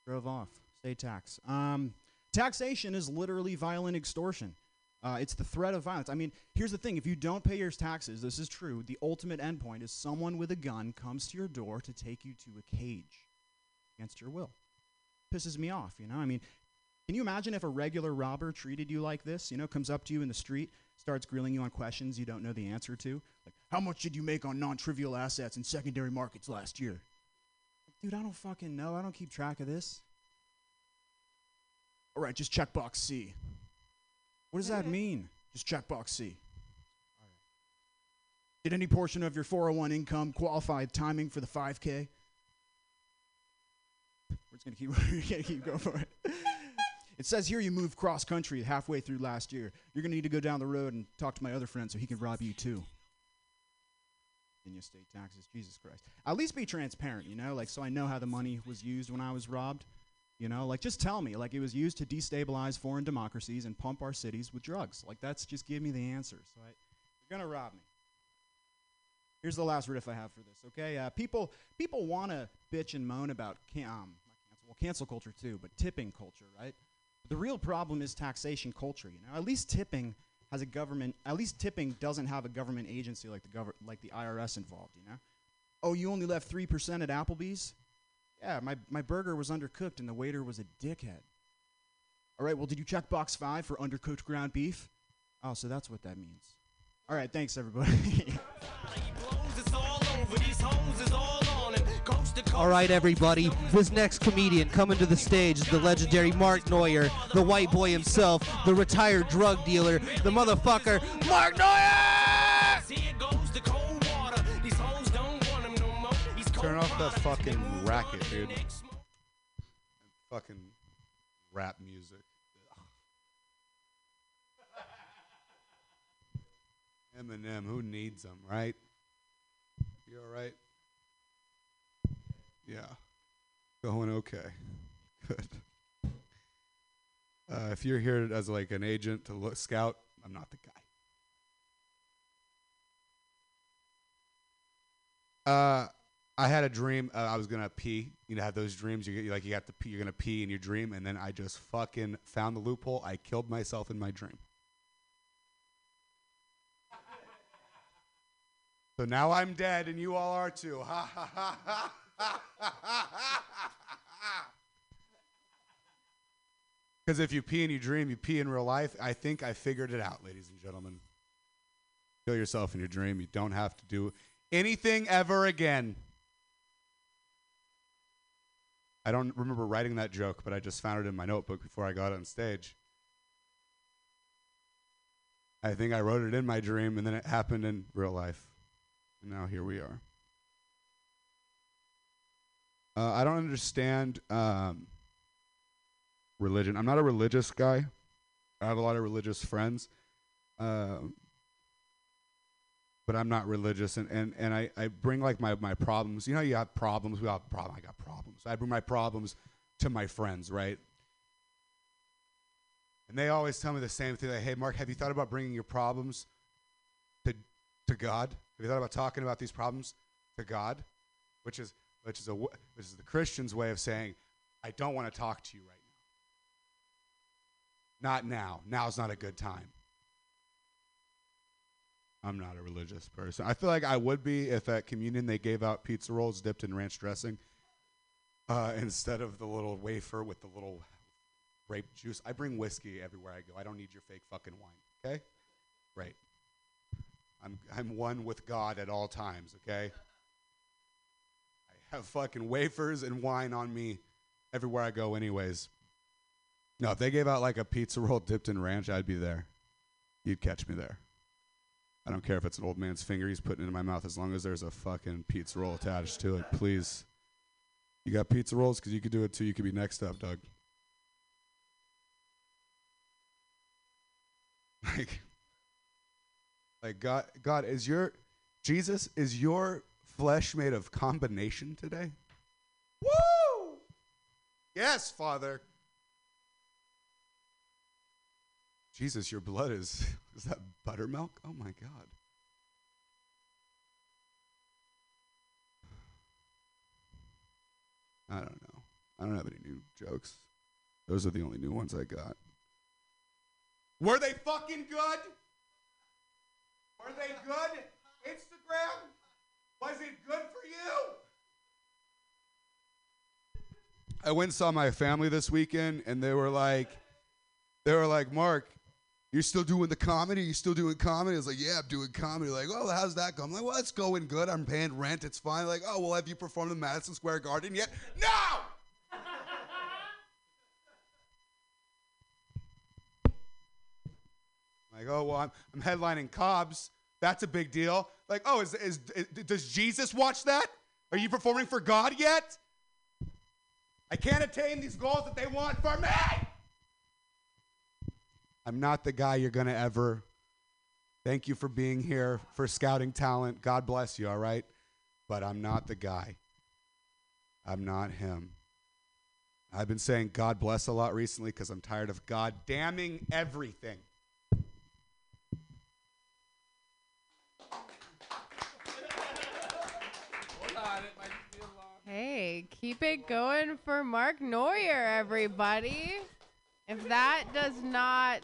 I: Drove off. State tax. Um, taxation is literally violent extortion. Uh, it's the threat of violence. I mean, here's the thing: if you don't pay your taxes, this is true. The ultimate endpoint is someone with a gun comes to your door to take you to a cage against your will pisses me off, you know? I mean, can you imagine if a regular robber treated you like this? You know, comes up to you in the street, starts grilling you on questions you don't know the answer to. Like, how much did you make on non trivial assets in secondary markets last year? Dude, I don't fucking know. I don't keep track of this. All right, just checkbox C. What does that mean? Just checkbox C. Did any portion of your 401 income qualify timing for the 5K? We're just gonna keep, gonna keep going for it. It says here you moved cross country halfway through last year. You're gonna need to go down the road and talk to my other friend so he can rob you too. In your state taxes, Jesus Christ. At least be transparent, you know, like so I know how the money was used when I was robbed. You know, like just tell me, like it was used to destabilize foreign democracies and pump our cities with drugs. Like that's just give me the answers. I, you're gonna rob me. Here's the last riff I have for this. Okay, uh, people people want to bitch and moan about can- um, cancel, well cancel culture too, but tipping culture, right? The real problem is taxation culture. You know, at least tipping has a government. At least tipping doesn't have a government agency like the govern like the IRS involved. You know, oh, you only left three percent at Applebee's. Yeah, my my burger was undercooked and the waiter was a dickhead. All right, well, did you check box five for undercooked ground beef? Oh, so that's what that means. All right, thanks everybody.
A: All right, everybody. This next comedian coming to the stage is the legendary Mark Neuer, the white boy himself, the retired drug dealer, the motherfucker, Mark Neuer!
J: Turn off that fucking racket, dude. Fucking rap music. Eminem, who needs them, right? You all right? Yeah. Going okay. Good. Uh, if you're here as like an agent to look scout, I'm not the guy. Uh, I had a dream. Uh, I was gonna pee. You know, have those dreams. You get like you got to pee. You're gonna pee in your dream, and then I just fucking found the loophole. I killed myself in my dream. So now I'm dead, and you all are too. Ha ha ha ha. Because if you pee and you dream, you pee in real life. I think I figured it out, ladies and gentlemen. Kill yourself in your dream. You don't have to do anything ever again. I don't remember writing that joke, but I just found it in my notebook before I got on stage. I think I wrote it in my dream, and then it happened in real life. And now here we are. Uh, I don't understand um, religion. I'm not a religious guy. I have a lot of religious friends. Um, but I'm not religious, and, and, and I, I bring like my, my problems. You know, you have problems. We all have problems. I got problems. I bring my problems to my friends, right? And they always tell me the same thing. Like, hey, Mark, have you thought about bringing your problems to to God? Have you thought about talking about these problems to God? Which is which is a which is the Christian's way of saying, I don't want to talk to you right now. Not now. Now's not a good time. I'm not a religious person. I feel like I would be if at communion they gave out pizza rolls dipped in ranch dressing uh, instead of the little wafer with the little grape juice. I bring whiskey everywhere I go. I don't need your fake fucking wine. Okay? Right. I'm I'm one with God at all times. Okay. Have fucking wafers and wine on me everywhere I go, anyways. No, if they gave out like a pizza roll dipped in ranch, I'd be there. You'd catch me there. I don't care if it's an old man's finger he's putting into my mouth as long as there's a fucking pizza roll attached to it, please. You got pizza rolls? Because you could do it too. You could be next up, Doug. Like, like God, God, is your, Jesus, is your flesh made of combination today? Woo! Yes, Father. Jesus, your blood is is that buttermilk? Oh my God. I don't know. I don't have any new jokes. Those are the only new ones I got. Were they fucking good? Were they good? Instagram? I went and saw my family this weekend, and they were like, they were like, Mark, you're still doing the comedy? You're still doing comedy? I was like, yeah, I'm doing comedy. Like, oh, how's that going? I'm like, well, it's going good. I'm paying rent. It's fine. Like, oh, well, have you performed in Madison Square Garden yet? No! Like, oh, well, I'm, I'm headlining Cobb's. That's a big deal. Like, oh, is, is, is does Jesus watch that? Are you performing for God yet? I can't attain these goals that they want for me. I'm not the guy you're going to ever. Thank you for being here, for scouting talent. God bless you, all right? But I'm not the guy. I'm not him. I've been saying God bless a lot recently because I'm tired of God damning everything.
B: Hey, keep it going for Mark Neuer, everybody. If that does not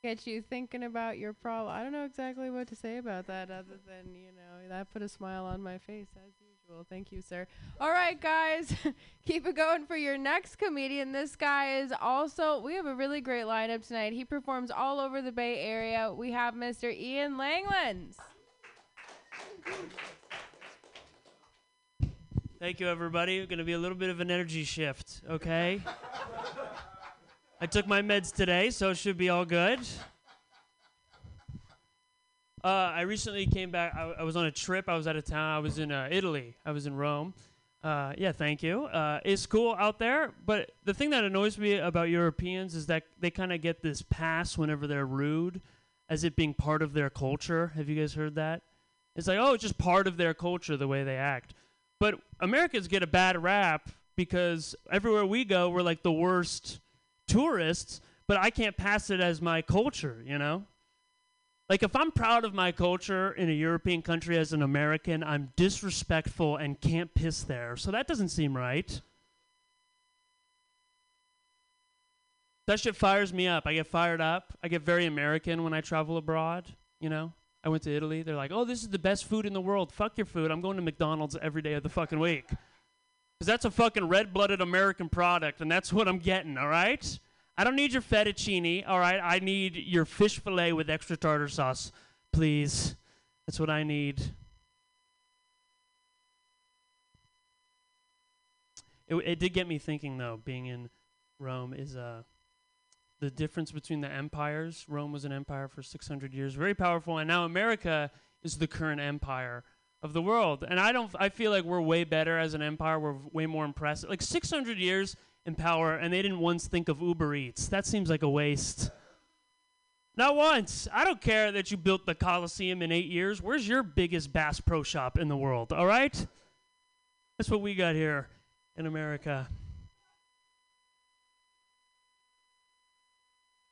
B: get you thinking about your problem, I don't know exactly what to say about that other than, you know, that put a smile on my face as usual. Thank you, sir. All right, guys, keep it going for your next comedian. This guy is also, we have a really great lineup tonight. He performs all over the Bay Area. We have Mr. Ian Langlands.
K: Thank you, everybody. Going to be a little bit of an energy shift, okay? I took my meds today, so it should be all good. Uh, I recently came back. I, I was on a trip. I was out of town. I was in uh, Italy. I was in Rome. Uh, yeah, thank you. Uh, it's cool out there, but the thing that annoys me about Europeans is that they kind of get this pass whenever they're rude, as it being part of their culture. Have you guys heard that? It's like, oh, it's just part of their culture the way they act. But Americans get a bad rap because everywhere we go, we're like the worst tourists, but I can't pass it as my culture, you know? Like, if I'm proud of my culture in a European country as an American, I'm disrespectful and can't piss there. So that doesn't seem right. That shit fires me up. I get fired up. I get very American when I travel abroad, you know? I went to Italy. They're like, oh, this is the best food in the world. Fuck your food. I'm going to McDonald's every day of the fucking week. Because that's a fucking red blooded American product, and that's what I'm getting, all right? I don't need your fettuccine, all right? I need your fish fillet with extra tartar sauce, please. That's what I need. It, it did get me thinking, though, being in Rome is uh, the difference between the empires. Rome was an empire for 600 years, very powerful, and now America is the current empire of the world. And I don't. I feel like we're way better as an empire. We're way more impressive. Like 600 years in power, and they didn't once think of Uber Eats. That seems like a waste. Not once. I don't care that you built the Coliseum in eight years. Where's your biggest Bass Pro Shop in the world? All right. That's what we got here in America.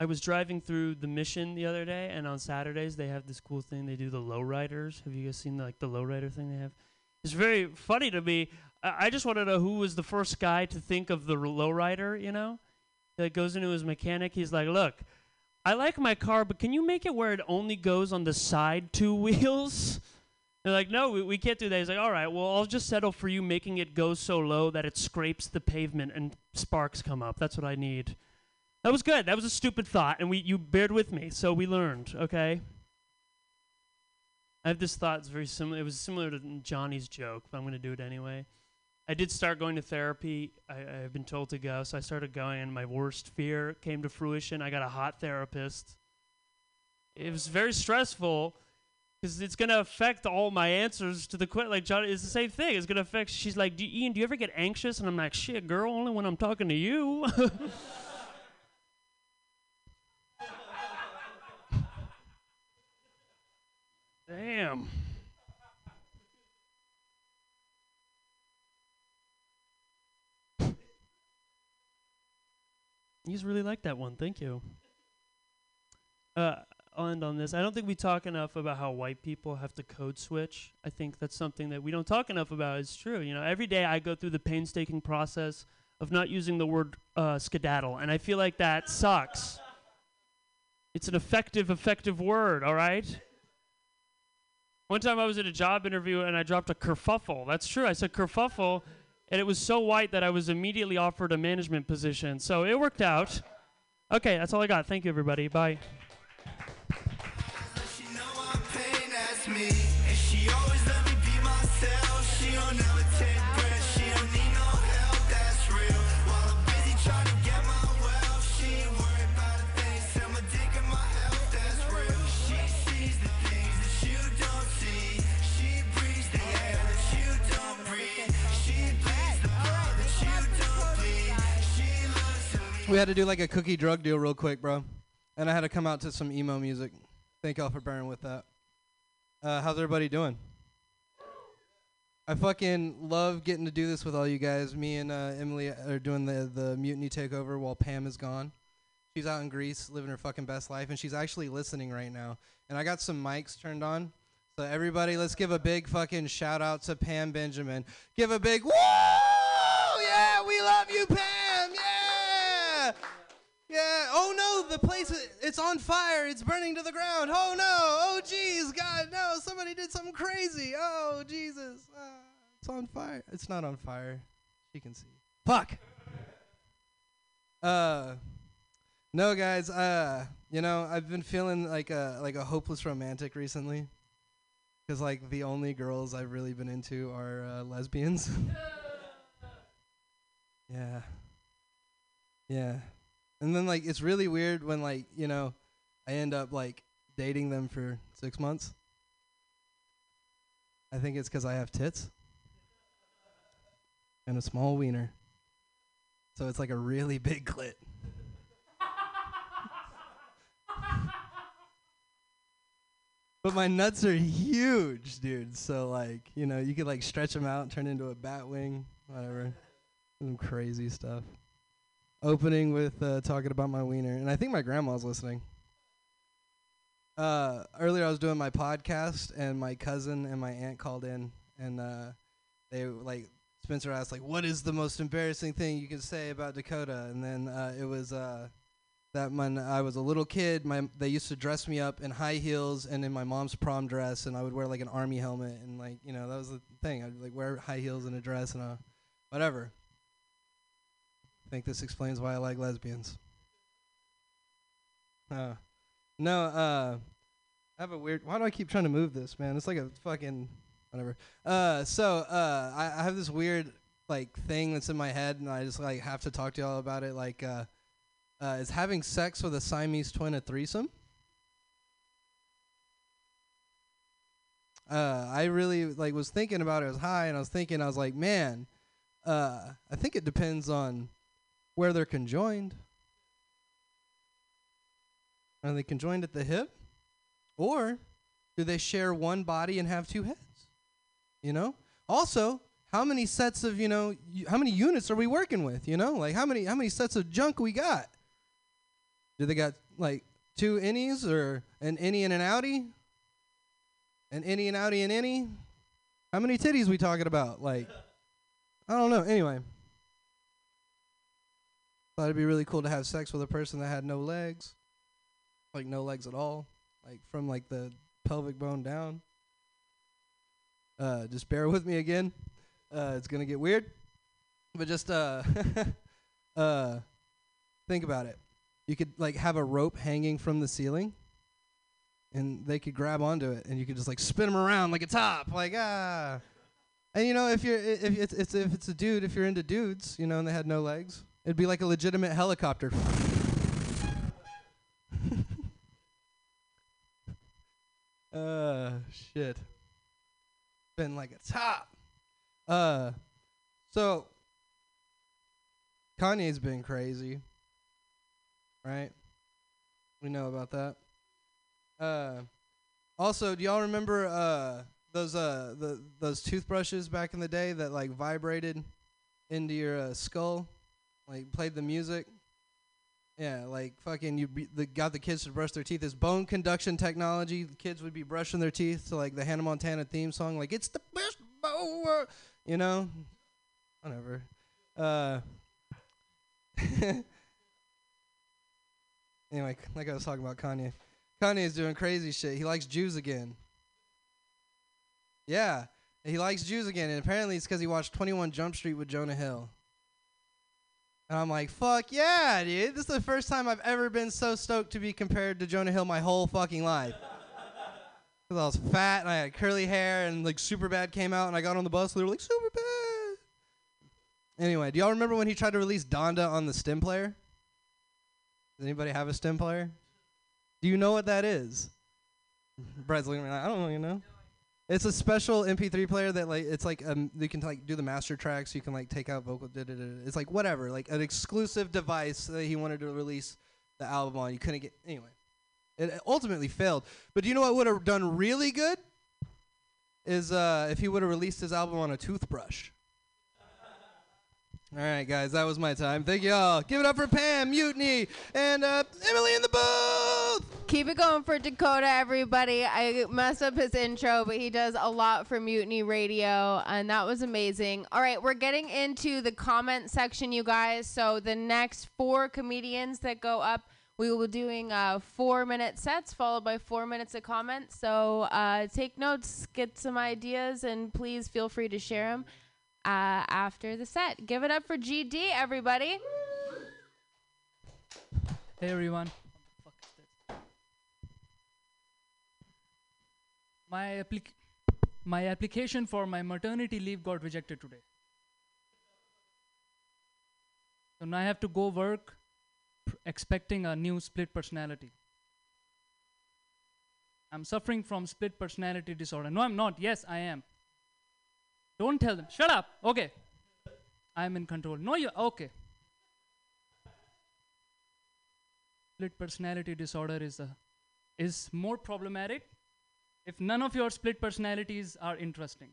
K: I was driving through the mission the other day, and on Saturdays they have this cool thing. They do the lowriders. Have you guys seen like the lowrider thing they have? It's very funny to me. I, I just want to know who was the first guy to think of the lowrider. You know, that goes into his mechanic. He's like, "Look, I like my car, but can you make it where it only goes on the side two wheels?" They're like, "No, we, we can't do that." He's like, "All right, well, I'll just settle for you making it go so low that it scrapes the pavement and sparks come up. That's what I need." That was good. That was a stupid thought, and we you bared with me, so we learned. Okay. I have this thought. It's very similar. It was similar to Johnny's joke, but I'm going to do it anyway. I did start going to therapy. I, I've been told to go, so I started going, and my worst fear came to fruition. I got a hot therapist. It was very stressful because it's gonna affect all my answers to the question. Like John, it's the same thing. It's gonna affect. She's like, do, Ian, do you ever get anxious? And I'm like, shit, girl, only when I'm talking to you. Damn. You just really like that one. Thank you. Uh, I'll end on this. I don't think we talk enough about how white people have to code switch. I think that's something that we don't talk enough about. It's true. You know, every day I go through the painstaking process of not using the word uh, skedaddle, and I feel like that sucks. It's an effective, effective word, all right? One time I was at a job interview and I dropped a kerfuffle. That's true. I said kerfuffle, and it was so white that I was immediately offered a management position. So it worked out. Okay, that's all I got. Thank you, everybody. Bye.
A: We had to do like a cookie drug deal real quick, bro. And I had to come out to some emo music. Thank y'all for bearing with that. Uh, how's everybody doing? I fucking love getting to do this with all you guys. Me and uh, Emily are doing the the mutiny takeover while Pam is gone. She's out in Greece living her fucking best life, and she's actually listening right now. And I got some mics turned on. So everybody, let's give a big fucking shout out to Pam Benjamin. Give a big woo! Yeah, we love you, Pam. Yeah. Oh no, the place it's on fire. It's burning to the ground. Oh no. Oh jeez, God, no. Somebody did something crazy. Oh Jesus. Ah, it's on fire. It's not on fire. She can see. Fuck. Uh no guys, uh you know, I've been feeling like a like a hopeless romantic recently. Cuz like the only girls I've really been into are uh, lesbians. yeah. Yeah. And then like it's really weird when like, you know, I end up like dating them for 6 months. I think it's cuz I have tits and a small wiener. So it's like a really big clit. But my nuts are huge, dude. So like, you know, you could like stretch them out turn into a bat wing, whatever. Some crazy stuff. Opening with uh, talking about my wiener, and I think my grandma's listening. Uh, earlier I was doing my podcast, and my cousin and my aunt called in, and uh, they like Spencer asked like, "What is the most embarrassing thing you can say about Dakota?" And then uh, it was uh, that when I was a little kid, my they used to dress me up in high heels and in my mom's prom dress, and I would wear like an army helmet, and like you know that was the thing. I'd like wear high heels and a dress and a whatever. I think this explains why I like lesbians. Uh, no, uh, I have a weird. Why do I keep trying to move this, man? It's like a fucking whatever. Uh, so uh, I, I have this weird like thing that's in my head, and I just like have to talk to y'all about it. Like, uh, uh, is having sex with a Siamese twin a threesome? Uh, I really like was thinking about it. I was high, and I was thinking, I was like, man, uh, I think it depends on where they're conjoined. Are they conjoined at the hip? Or do they share one body and have two heads? You know? Also, how many sets of, you know, y- how many units are we working with, you know? Like how many how many sets of junk we got? Do they got like two innies or an innie and an outie? An innie and outie and innie? How many titties we talking about? Like I don't know. Anyway, thought it'd be really cool to have sex with a person that had no legs, like no legs at all, like from like the pelvic bone down. Uh, just bear with me again. Uh, it's gonna get weird, but just uh, uh, think about it. You could like have a rope hanging from the ceiling, and they could grab onto it, and you could just like spin them around like a top, like ah. And you know, if you're if it's, it's if it's a dude, if you're into dudes, you know, and they had no legs, it'd be like a legitimate helicopter. uh, shit. Been like a top. Uh, so Kanye's been crazy, right? We know about that. Uh, also, do y'all remember uh those uh the those toothbrushes back in the day that like vibrated into your uh, skull, like played the music? Yeah, like fucking you be, the, got the kids to brush their teeth. This bone conduction technology. The kids would be brushing their teeth to like the Hannah Montana theme song, like it's the best bow, uh," you know. Whatever. Uh. anyway, like I was talking about Kanye. Kanye is doing crazy shit. He likes Jews again. Yeah, he likes Jews again, and apparently it's because he watched 21 Jump Street with Jonah Hill. And I'm like, fuck yeah, dude. This is the first time I've ever been so stoked to be compared to Jonah Hill my whole fucking life. Because I was fat and I had curly hair and like super bad came out and I got on the bus and they were like, super bad. Anyway, do y'all remember when he tried to release Donda on the stem player? Does anybody have a stem player? Do you know what that is? Brad's looking at me like, I don't know, you know? It's a special MP3 player that like it's like um you can like do the master tracks. You can like take out vocal. Da, da, da. It's like whatever, like an exclusive device that he wanted to release the album on. You couldn't get anyway. It ultimately failed. But do you know what would have done really good? Is uh if he would have released his album on a toothbrush. All right, guys, that was my time. Thank y'all. Give it up for Pam, Mutiny, and uh, Emily in the booth.
B: Keep it going for Dakota, everybody. I messed up his intro, but he does a lot for Mutiny Radio, and that was amazing. All right, we're getting into the comment section, you guys. So the next four comedians that go up, we will be doing uh, four minute sets followed by four minutes of comments. So uh, take notes, get some ideas, and please feel free to share them uh, after the set. Give it up for GD, everybody.
L: Hey everyone. My applic- my application for my maternity leave got rejected today. So now I have to go work pr- expecting a new split personality. I'm suffering from split personality disorder. No, I'm not. Yes, I am. Don't tell them. Shut up. Okay. I'm in control. No, you. Okay. Split personality disorder is a, is more problematic if none of your split personalities are interesting.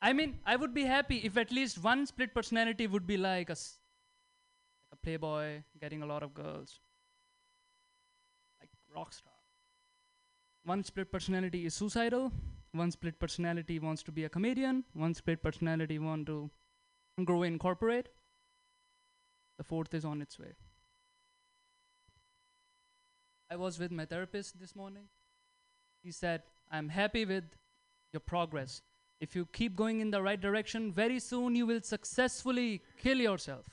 L: I mean, I would be happy if at least one split personality would be like a, like a playboy, getting a lot of girls, like rock star. One split personality is suicidal. One split personality wants to be a comedian. One split personality want to grow in corporate. The fourth is on its way. I was with my therapist this morning. He said, I'm happy with your progress. If you keep going in the right direction, very soon you will successfully kill yourself.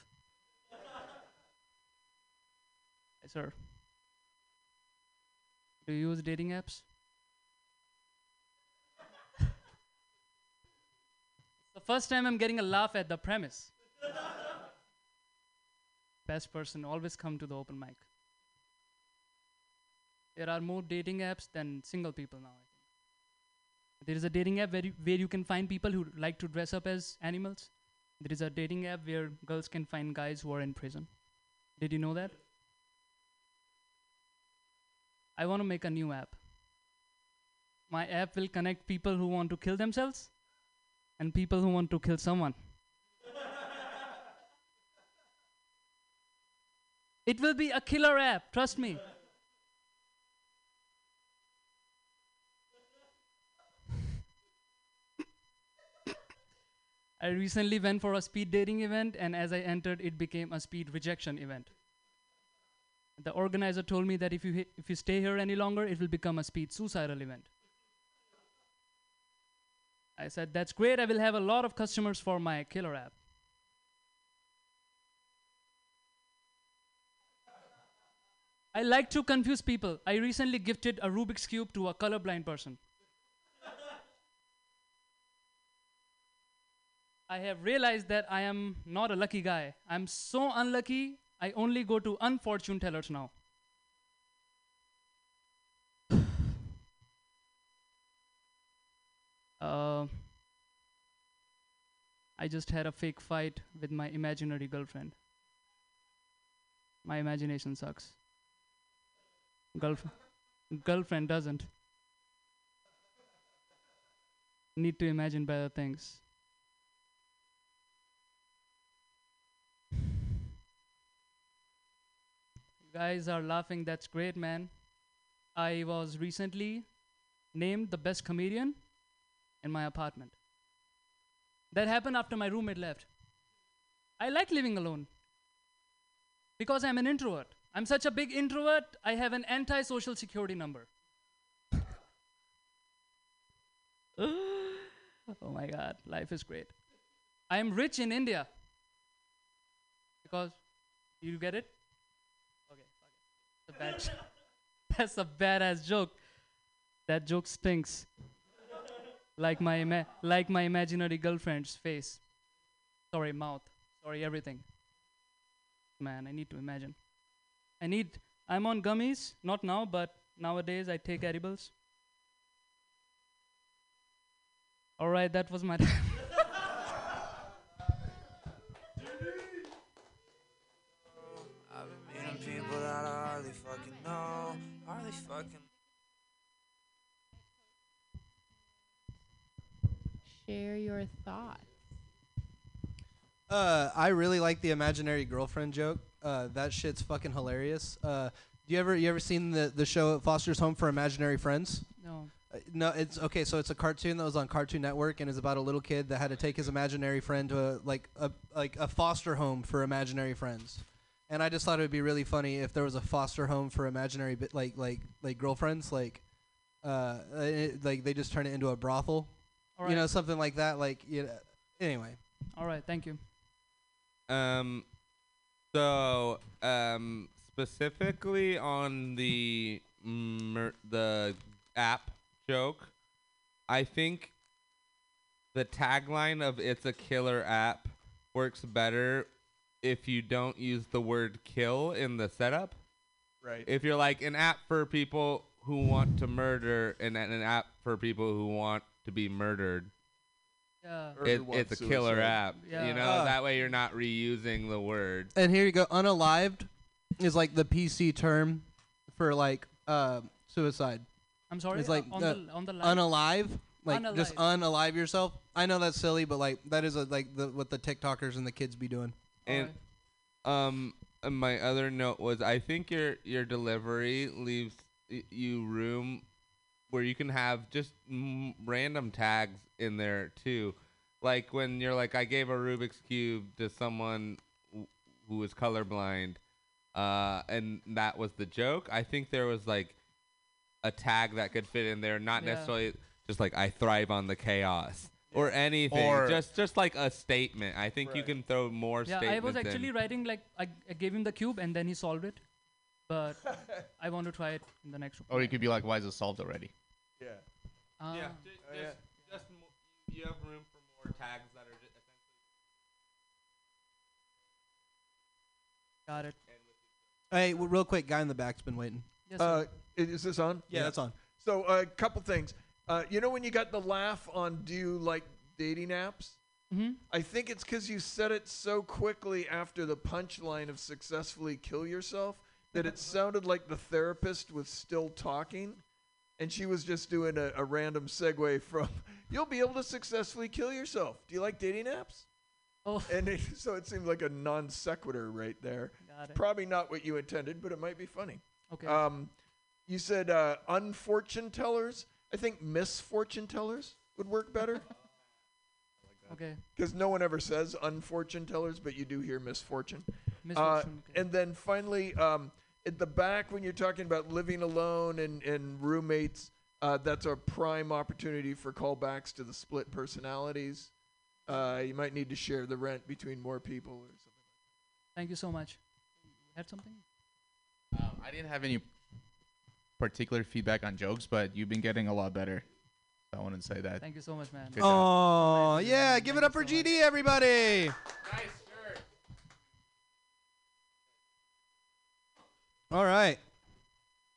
L: yes, sir. Do you use dating apps? First time I'm getting a laugh at the premise. Best person, always come to the open mic. There are more dating apps than single people now. There is a dating app where you, where you can find people who like to dress up as animals. There is a dating app where girls can find guys who are in prison. Did you know that? I want to make a new app. My app will connect people who want to kill themselves and people who want to kill someone. it will be a killer app, trust me. I recently went for a speed dating event, and as I entered, it became a speed rejection event. The organizer told me that if you if you stay here any longer, it will become a speed suicidal event. I said, "That's great. I will have a lot of customers for my killer app." I like to confuse people. I recently gifted a Rubik's cube to a colorblind person. I have realized that I am not a lucky guy. I'm so unlucky, I only go to unfortune tellers now. Uh, I just had a fake fight with my imaginary girlfriend. My imagination sucks. Girlf- girlfriend doesn't. Need to imagine better things. Guys are laughing, that's great, man. I was recently named the best comedian in my apartment. That happened after my roommate left. I like living alone because I'm an introvert. I'm such a big introvert, I have an anti social security number. oh my god, life is great. I am rich in India because you get it? Okay, it. That's a bad That's a badass joke. That joke stinks. Like my ima- like my imaginary girlfriend's face. Sorry, mouth. Sorry, everything. Man, I need to imagine. I need. I'm on gummies, not now, but nowadays I take edibles. All right, that was my.
B: Share your thoughts.
A: Uh, I really like the imaginary girlfriend joke. Uh, that shit's fucking hilarious. Uh, do you ever you ever seen the the show Foster's Home for Imaginary Friends?
L: No.
A: Uh, no, it's okay. So it's a cartoon that was on Cartoon Network, and is about a little kid that had to take his imaginary friend to a like a like a foster home for imaginary friends. And I just thought it would be really funny if there was a foster home for imaginary bit like like like girlfriends, like uh, it, like they just turn it into a brothel,
L: All
A: you know, something like that. Like you know, anyway.
L: All right, thank you.
M: Um, so um, specifically on the mer- the app joke, I think the tagline of "It's a killer app" works better if you don't use the word "kill" in the setup.
N: Right.
M: If you're like an app for people who want to murder and an an app for people who want to be murdered.
L: Yeah.
M: It, it's a killer app.
A: Yeah.
M: You know,
A: Ah.
M: that way you're not reusing the word.
A: And here you go. Unalived is like the PC term for like uh, suicide.
L: I'm sorry,
A: It's like
L: uh, on the- on the line?
A: unalive, like just
L: Unalive.
A: unalive yourself. I know that's silly, but like that is a, like the what the TikTokers and the kids be doing.
M: And um, and my other note was I think your your delivery leaves y- you room where you can have just m- random tags in there too, like when you're like I gave a Rubik's cube to someone w- who was colorblind, uh, and that was the joke. I think there was like a tag that could fit in there, not
L: Yeah.
M: necessarily just like I thrive on the chaos. Or anything,
N: Or-
M: just just like a statement. I think you can throw more
L: Yeah,
M: statements.
L: I was
M: in.
L: actually writing like I, I gave him the cube and then he solved it, but I want to try it in the next one.
N: Or you could be like, why is it solved already?
M: Yeah.
L: Ah.
M: yeah. Just, just, just mo- you have room for more tags that are just
L: Got it.
A: Hey, w- real quick, guy in the back's been waiting.
L: Yes,
O: Uh, is this on?
A: Yeah, that's on.
O: So a couple things. Uh, you know when you got the laugh on do you like dating apps?
L: Mm-hmm.
O: I think it's because you said it so quickly after the punchline of successfully kill yourself that it sounded like the therapist was still talking, and she was just doing a, a random segue from "You'll be able to successfully kill yourself." Do you like dating apps?
L: Oh.
O: And it, so it seemed like a non sequitur right there. Probably not what you intended, but it might be funny.
L: Okay.
O: Um, you said uh, unfortune tellers. I think misfortune tellers would work better.
L: Okay.
O: Because no one ever says unfortune tellers, but you do hear misfortune.
L: Misfortune,
O: Uh, And then finally, um, at the back, when you're talking about living alone and, and roommates, uh, that's a prime opportunity for callbacks to the split personalities. Uh, you might need to share the rent between more people or something.
L: Thank you so much. You had something?
N: Um, I didn't have any particular feedback on jokes, but you've been getting a lot better. I wanted to say that.
L: Thank you so much, man.
N: Good job.
A: Oh, yeah. Give it up for GD, everybody. All right.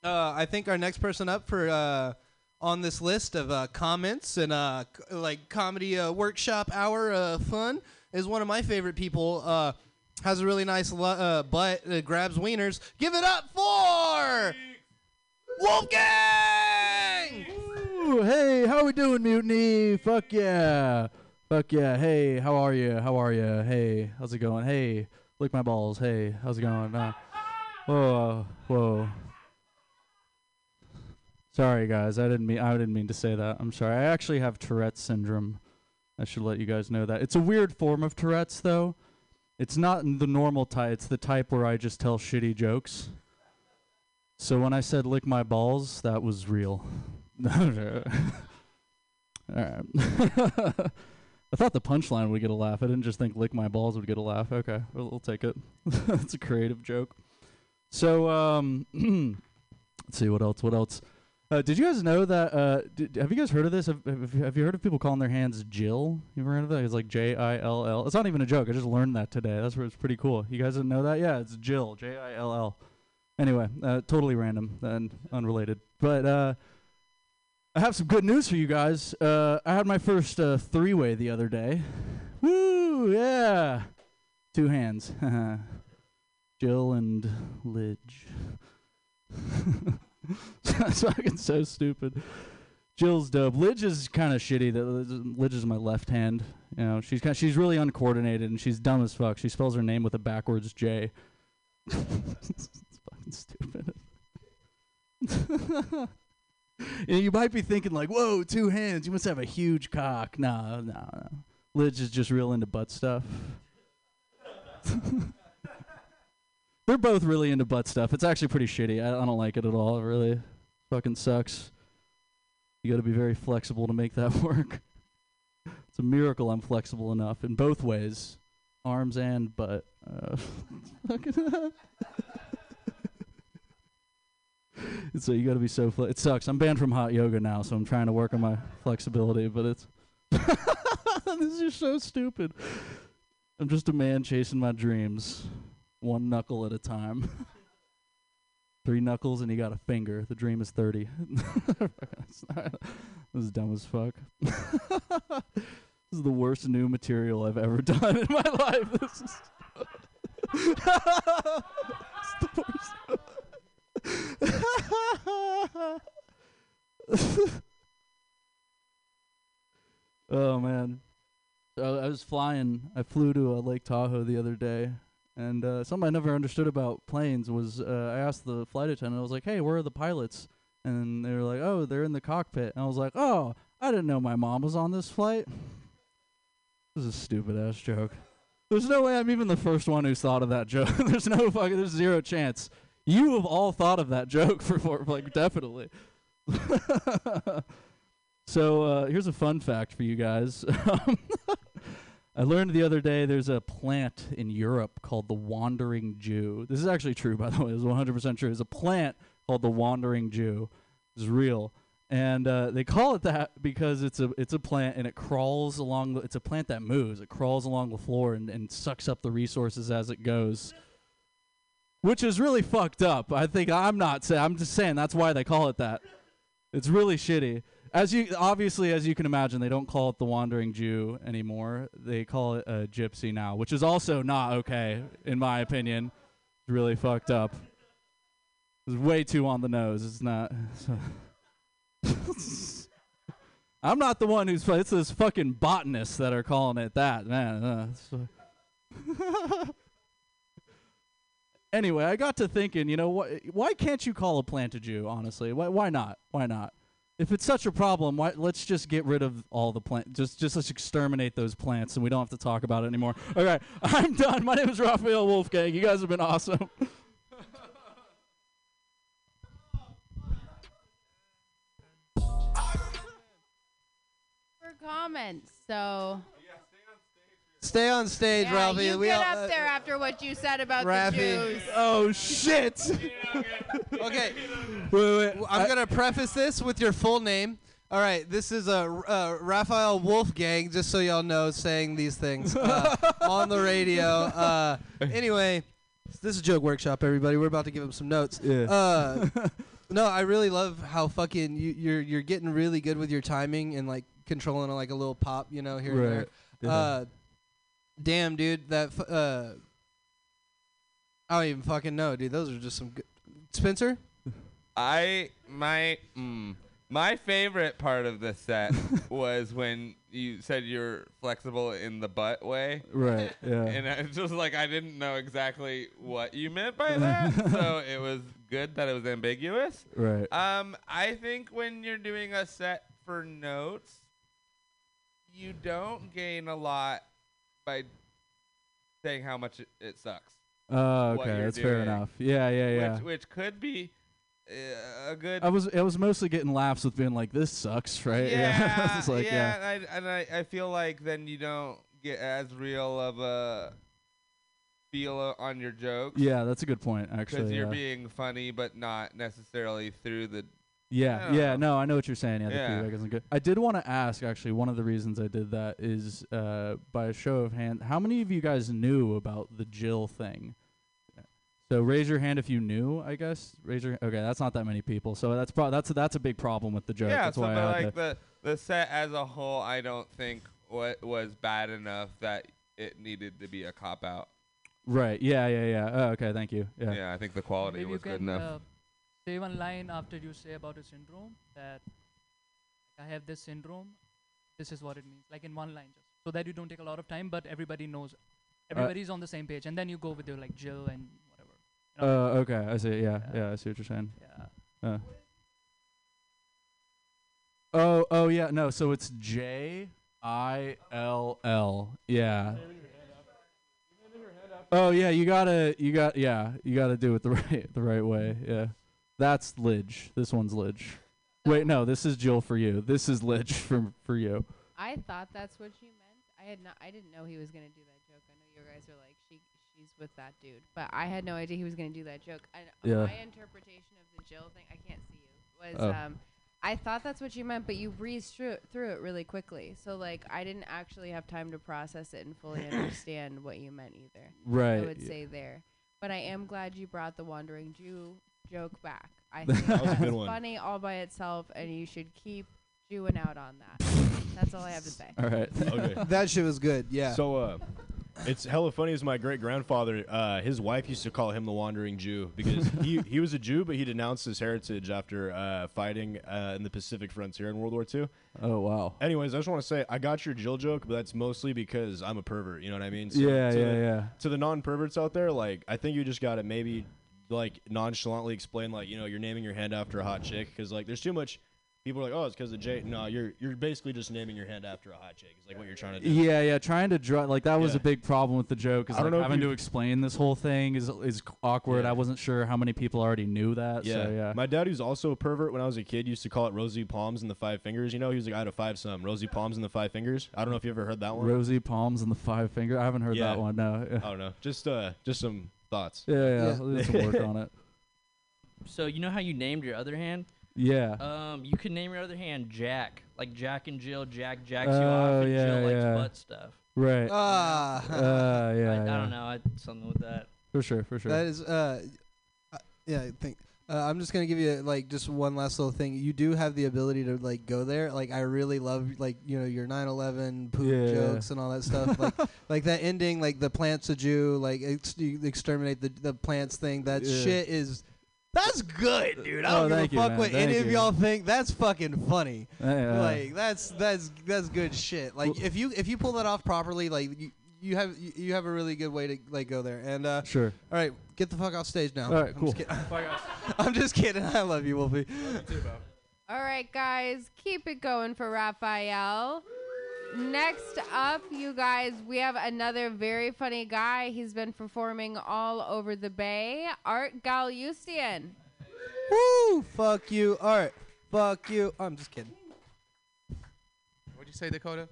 A: Uh, I think our next person up for uh, on this list of uh, comments and uh, c- like comedy uh, workshop hour uh, fun is one of my favorite people. Has a really nice uh, butt, grabs wieners. Give it up for Wolfgang.
P: Ooh, hey, how are we doing, Mutiny? Fuck yeah. Fuck yeah. Hey, how are you? How are you? Hey, how's it going? Hey, lick my balls. Hey, how's it going? Whoa, whoa. Sorry, guys. I didn't mean. I didn't mean to say that. I'm sorry. I actually have Tourette's syndrome. I should let you guys know that. It's a weird form of Tourette's, though. It's not the normal type. It's the type where I just tell shitty jokes. So when I said lick my balls, that was real. Alright. I thought the punchline would get a laugh. I didn't just think lick my balls would get a laugh. Okay, we'll, we'll take it. That's a creative joke. So, um, let's see what else. What else? Uh, did you guys know that? Uh, did, have you guys heard of this? Have, have, have you heard of people calling their hands Jill? You ever heard of that? It's like J I L L. It's not even a joke. I just learned that today. That's where it's pretty cool. You guys didn't know that? Yeah, it's Jill. J I L L. Anyway, uh, totally random and unrelated. But uh, I have some good news for you guys. Uh, I had my first uh, three-way the other day. Woo! Yeah, two hands. Jill and Lidge. That's fucking so stupid. Jill's dope. Lidge is kind of shitty. Lidge is my left hand. You know, she's kind she's really uncoordinated and she's dumb as fuck. She spells her name with a backwards J. it's fucking stupid. You might be thinking like, "Whoa, two hands! You must have a huge cock." No, no, no. Lidge is just real into butt stuff. They're both really into butt stuff. It's actually pretty shitty. I, I don't like it at all. It really fucking sucks. You got to be very flexible to make that work. It's a miracle I'm flexible enough in both ways, arms and butt. Uh, so you got to be so. Fle- it sucks. I'm banned from hot yoga now, so I'm trying to work on my flexibility. But it's this is so stupid. I'm just a man chasing my dreams, one knuckle at a time. Three knuckles and you got a finger. The dream is 30. this is dumb as fuck. this is the worst new material I've ever done in my life. This is oh man. So I was flying. I flew to uh, Lake Tahoe the other day, and uh, something I never understood about planes was uh, I asked the flight attendant. I was like, "Hey, where are the pilots?" And they were like, "Oh, they're in the cockpit." And I was like, "Oh, I didn't know my mom was on this flight." This is a stupid ass joke. There's no way I'm even the first one who's thought of that joke. there's no fucking. There's zero chance. You have all thought of that joke for, for like definitely. so uh, here's a fun fact for you guys. I learned the other day there's a plant in Europe called the wandering Jew. This is actually true, by the way. It's 100% true. There's a plant called the wandering Jew. It's real. And uh, they call it that because it's a it's a plant and it crawls along. The, it's a plant that moves. It crawls along the floor and, and sucks up the resources as it goes, which is really fucked up. I think I'm not saying. I'm just saying that's why they call it that. It's really shitty. As you obviously, as you can imagine, they don't call it the Wandering Jew anymore. They call it a gypsy now, which is also not okay, in my opinion. It's really fucked up. It's way too on the nose. It's not. I'm not the one who's. It's those fucking botanists that are calling it that, man. Uh, anyway, I got to thinking, you know, wh- why can't you call a plant a Jew? Honestly, why? Why not? Why not? If it's such a problem, why let's just get rid of all the plants. Just just let's exterminate those plants, and we don't have to talk about it anymore. All right, I'm done. My name is Raphael Wolfgang. You guys have been awesome.
B: Comments, so
A: Stay on stage,
B: yeah,
A: Ralphie.
B: you
A: we
B: get
A: all-
B: up
A: uh,
B: there after what you said about
A: Raffy.
B: the Jews.
A: Oh shit. okay.
E: Wait, wait,
A: I'm
E: I-
A: gonna preface this with your full name. All right, this is a uh, Raphael Wolfgang, just so y'all know, saying these things uh, on the radio. Uh, anyway, this is Joke Workshop, everybody. We're about to give him some notes.
P: Yeah.
A: Uh, no, I really love how fucking you, you're you're getting really good with your timing and like controlling like a little pop, you know, here and
P: Right.
A: there.
P: Yeah.
A: Damn, dude, that f- uh, I don't even fucking know, dude. Those are just some good. Spencer.
M: I my mm, my favorite part of the set was when you said you're flexible in the butt way.
P: Right, yeah.
M: And I was just like I didn't know exactly what you meant by that, so it was good that it was ambiguous.
P: Right.
M: Um, I think when you're doing a set for notes, you don't gain a lot by saying how much it, it sucks.
P: Oh, okay, that's fair enough. Yeah, yeah, yeah.
M: Which, which could be uh, a good.
P: I was I was mostly getting laughs with being like, "This sucks," right?
M: Yeah,
P: It's like, yeah.
M: And, I, and I, I feel like then you don't get as real of a feel on your jokes.
P: Yeah, that's a good point, Actually, Because
M: you're
P: yeah.
M: being funny, but not necessarily through the.
P: Yeah, yeah, no, I know what you're saying. Yeah, the
M: Yeah.
P: feedback isn't good. I did want to ask, actually, one of the reasons I did that is uh, by a show of hand, how many of you guys knew about the Jill thing? So raise your hand if you knew. I guess raise your. Okay, that's not that many people. So that's pro- that's that's a big problem with the joke.
M: Yeah,
P: that's
M: so
P: why
M: but
P: I had
M: like
P: to-
M: the the set as a whole, I don't think what was bad enough that it needed to be a cop out.
P: Right. Yeah. Yeah. Yeah. Oh, okay. Thank you. Yeah.
M: Yeah, I think the quality
L: Maybe you
M: was good
L: can
M: enough.
L: uh, say one line after you say about a syndrome that I have this syndrome. This is what it means, like in one line, just so that you don't take a lot of time, but everybody knows, everybody's on the same page, and then you go with your like Jill and whatever. you know?
P: Uh, okay. I see. Yeah. Yeah. I see what you're saying.
L: Yeah.
P: Uh. Oh. Oh. Yeah. No. So it's J I L L. Yeah. Oh yeah. You gotta. You got. Yeah. You gotta do it the right. The right way. Yeah. That's Lidge. This one's Lidge. Wait. No. This is Jill for you. This is Lidge for for you.
B: I thought that's what you meant. I had not. I didn't know he was gonna do that joke. I know you guys are like she, she's with that dude, but I had no idea he was gonna do that joke. And
P: Yeah.
B: my interpretation of the Jill thing, I can't see you, was
P: Oh.
B: um, I thought that's what you meant, but you breezed through it, through it really quickly. So like I didn't actually have time to process it and fully understand what you meant either.
P: Right.
B: I would
P: yeah.
B: say there, but I am glad you brought the wandering Jew joke back. I think
Q: That was a
B: that's
Q: good one.
B: funny all by itself, and you should keep Jewing out on that. That's all I have to say.
P: All right.
Q: Okay.
A: That shit was good. Yeah.
Q: So uh, it's hella funny. Is my great grandfather? Uh, his wife used to call him the wandering Jew because he he was a Jew, but he denounced his heritage after uh, fighting uh, in the Pacific frontier in World War II.
P: Oh wow.
Q: Anyways, I just want to say I got your Jill joke, but that's mostly because I'm a pervert. You know what I mean?
P: Yeah,
Q: to
P: yeah,
Q: the,
P: yeah.
Q: To the non-perverts out there, like I think you just gotta maybe like nonchalantly explain like you know you're naming your hand after a hot chick because like there's too much. People are like, oh, it's because of Jay. No, you're you're basically just naming your hand after a hot chick. Is like what you're trying to do.
P: Yeah, yeah. Trying to draw like that was
Q: Yeah.
P: a big problem with the joke. Is
Q: I don't
P: like
Q: know if
P: having
Q: you-
P: to explain this whole thing is is awkward.
Q: Yeah.
P: I wasn't sure how many people already knew that.
Q: Yeah.
P: So yeah.
Q: My dad, who's also a pervert, when I was a kid, used to call it rosy palms and the five fingers. You know, he was like, I had a five some rosy palms and the five fingers. I don't know if you ever heard that one.
P: Rosy palms and the five finger. I haven't heard
Q: Yeah.
P: that one. No.
Q: I don't know. Just uh, just some thoughts.
P: Yeah, yeah. We'll do some work on it.
R: So you know how you named your other hand?
P: Yeah.
R: Um, you could name your other hand Jack, like Jack and Jill. Jack jacks you
P: Oh,
R: off, and
P: yeah,
R: Jill likes
P: yeah.
R: butt stuff.
P: Right.
A: Ah.
P: Uh, yeah.
R: I, I
P: yeah.
R: don't know. I, something with that.
P: For sure. For sure.
A: That is, uh, uh, yeah. I think uh, I'm just gonna give you like just one last little thing. You do have the ability to like go there. Like I really love like you know your 9/11 poop
P: Yeah.
A: jokes and all that stuff. like like that ending, like the plants a Jew, like ex- exterminate the the plants thing. That
P: Yeah.
A: shit is. That's good, dude. I
P: Oh,
A: don't give a
P: you,
A: fuck
P: man.
A: what any
P: Thank
A: of
P: you.
A: y'all think. That's fucking funny.
P: Yeah.
A: Like that's that's that's good shit. Like if you if you pull that off properly, like you, you have you, you have a really good way to like go there. And uh,
P: Sure.
A: All right, get the fuck off stage now.
P: All right,
A: I'm
P: cool.
A: Just kidding. I'm just kidding. I love you, Wolfie.
B: All right, guys, keep it going for Raphael. Next up, you guys, we have another very funny guy. He's been performing all over the Bay. Art Galustian.
A: Woo! Fuck you, Art. Fuck you. I'm just kidding.
S: What'd you say, Dakota?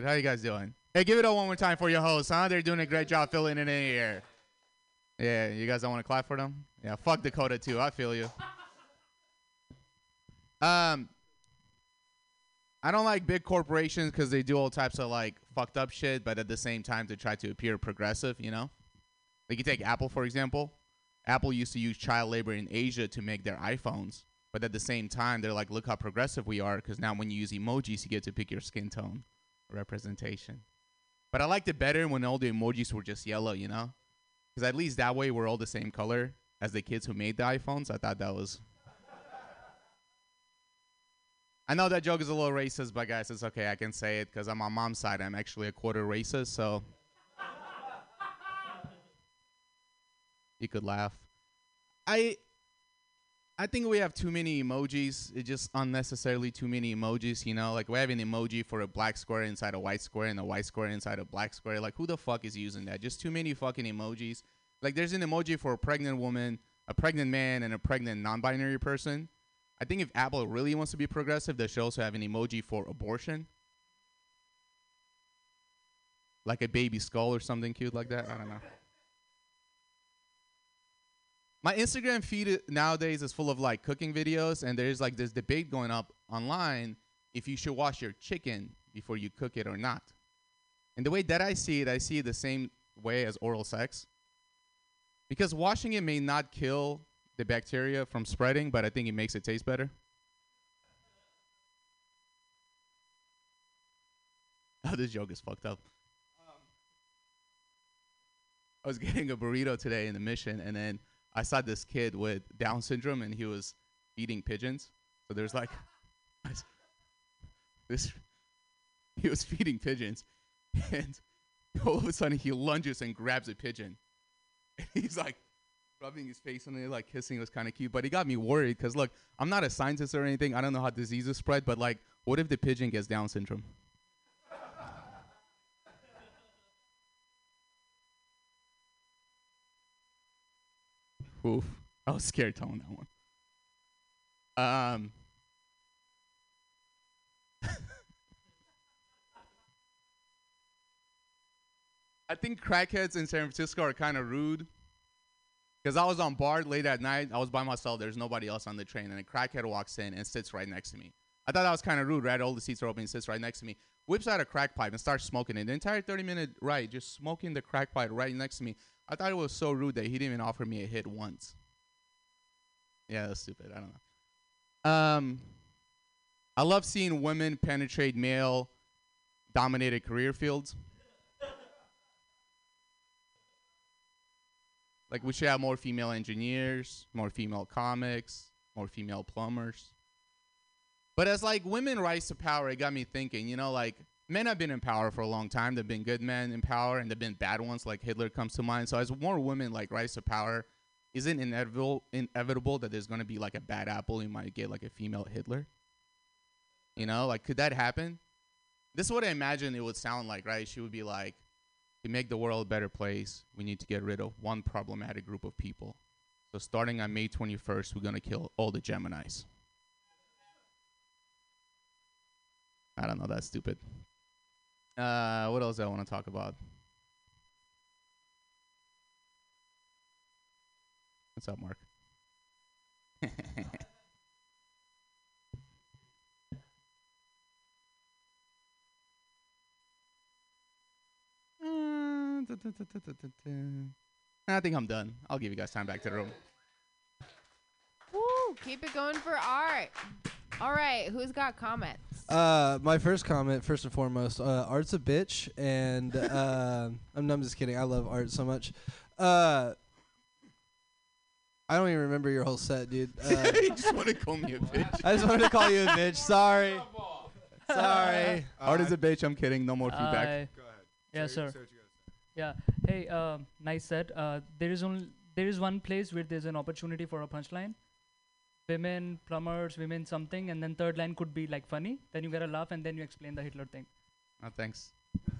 S: How you guys doing? Hey, give it up one more time for your hosts, huh? They're doing a great job filling it in here. Yeah, you guys don't want to clap for them? Yeah, fuck Dakota too. I feel you. Um, I don't like big corporations because they do all types of like fucked up shit, but at the same time they try to appear progressive. You know, like you take Apple for example. Apple used to use child labor in Asia to make their iPhones, but at the same time they're like, look how progressive we are because now when you use emojis, you get to pick your skin tone representation. But I liked it better when all the emojis were just yellow. You know, because at least that way we're all the same color as the kids who made the iPhones. I thought that was. I know that joke is a little racist, but guys, it's okay. I can say it because I'm on mom's side. I'm actually a quarter racist, so you could laugh. I I think we have too many emojis. It's just unnecessarily too many emojis. You know, like we have an emoji for a black square inside a white square and a white square inside a black square. Like who the fuck is using that? Just too many fucking emojis. Like there's an emoji for a pregnant woman, a pregnant man, and a pregnant non-binary person. I think if Apple really wants to be progressive, they should also have an emoji for abortion. Like a baby skull or something cute like that. I don't know. My Instagram feed nowadays is full of like cooking videos, and there's like this debate going up online if you should wash your chicken before you cook it or not. And the way that I see it, I see it the same way as oral sex. Because washing it may not kill the bacteria from spreading, but I think it makes it taste better. Oh, this joke is fucked up. Um, I was getting a burrito today in the mission, and then I saw this kid with Down syndrome, and he was feeding pigeons. So there's like this. He was feeding pigeons, and all of a sudden he lunges and grabs a pigeon. And he's like rubbing his face on it, like kissing. It was kind of cute, but he got me worried because look, I'm not a scientist or anything. I don't know how diseases spread, but like, what if the pigeon gets Down syndrome? Oof. I was scared telling that one. Um. I think crackheads in San Francisco are kind of rude. Because I was on BART late at night. I was by myself. There's nobody else on the train. And a crackhead walks in and sits right next to me. I thought that was kind of rude, right? All the seats are open. He sits right next to me. Whips out a crack pipe and starts smoking it. The entire 30 minute ride, just smoking the crack pipe right next to me. I thought it was so rude that he didn't even offer me a hit once. Yeah, that's stupid. I don't know. Um, I love seeing women penetrate male dominated career fields. like we should have more female engineers, more female comics, more female plumbers. But as like women rise to power, it got me thinking, you know, like men have been in power for a long time. There've been good men in power and there've been bad ones like Hitler comes to mind. So as more women like rise to power, isn't inevitable inevitable that there's gonna be like a bad apple you might get like a female Hitler? You know, like could that happen? This is what I imagine it would sound like, right? She would be like, to make the world a better place, we need to get rid of one problematic group of people. So starting on May 21st, we're gonna kill all the Geminis. I don't know, that's stupid. Uh, what else do I want to talk about? What's up, Mark? Uh. I think I'm done. I'll give you guys time back to the room.
B: Woo! Keep it going for art. All right, who's got comments?
A: Uh, my first comment, first and foremost, uh, art's a bitch, and uh, I'm, I'm just kidding. I love art so much. Uh, I don't even remember your whole set, dude. Uh,
S: you just want to call me a bitch.
A: I just wanted to call you a bitch. Sorry. Sorry.
S: Art is a bitch. I'm kidding. No more feedback.
L: I- Yeah, sir. Yeah. Hey, um, nice set. Uh, there is only there is one place where there's an opportunity for a punchline. Women plumbers, women something, and then third line could be like funny. Then you get a laugh, and then you explain the Hitler thing.
S: Oh, thanks.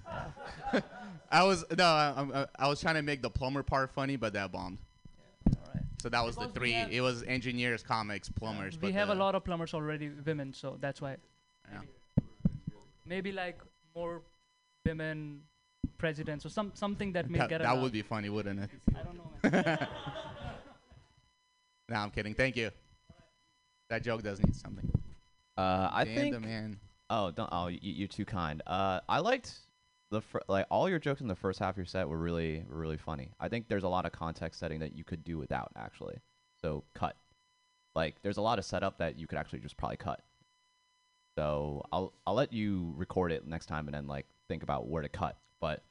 S: I was no, I, I, I was trying to make the plumber part funny, but that bombed. So that was the
L: Because we
S: three. It was engineers, comics, plumbers.
L: we
S: but
L: have a lot of plumbers already, women, so that's why.
S: Yeah.
L: Maybe like more women presidents or some something that may
S: That,
L: get.
S: that would be funny, wouldn't it?
L: I don't know.
S: no, I'm kidding. Thank you. That joke does need something.
T: Uh, I
S: Dan
T: think.
S: the man.
T: Oh, don't. Oh, you, you're too kind. Uh, I liked the fir- like all your jokes in the first half of your set were really were really funny. I think there's a lot of context setting that you could do without actually. So cut. Like there's a lot of setup that you could actually just probably cut. So I'll I'll let you record it next time and then like think about where to cut. But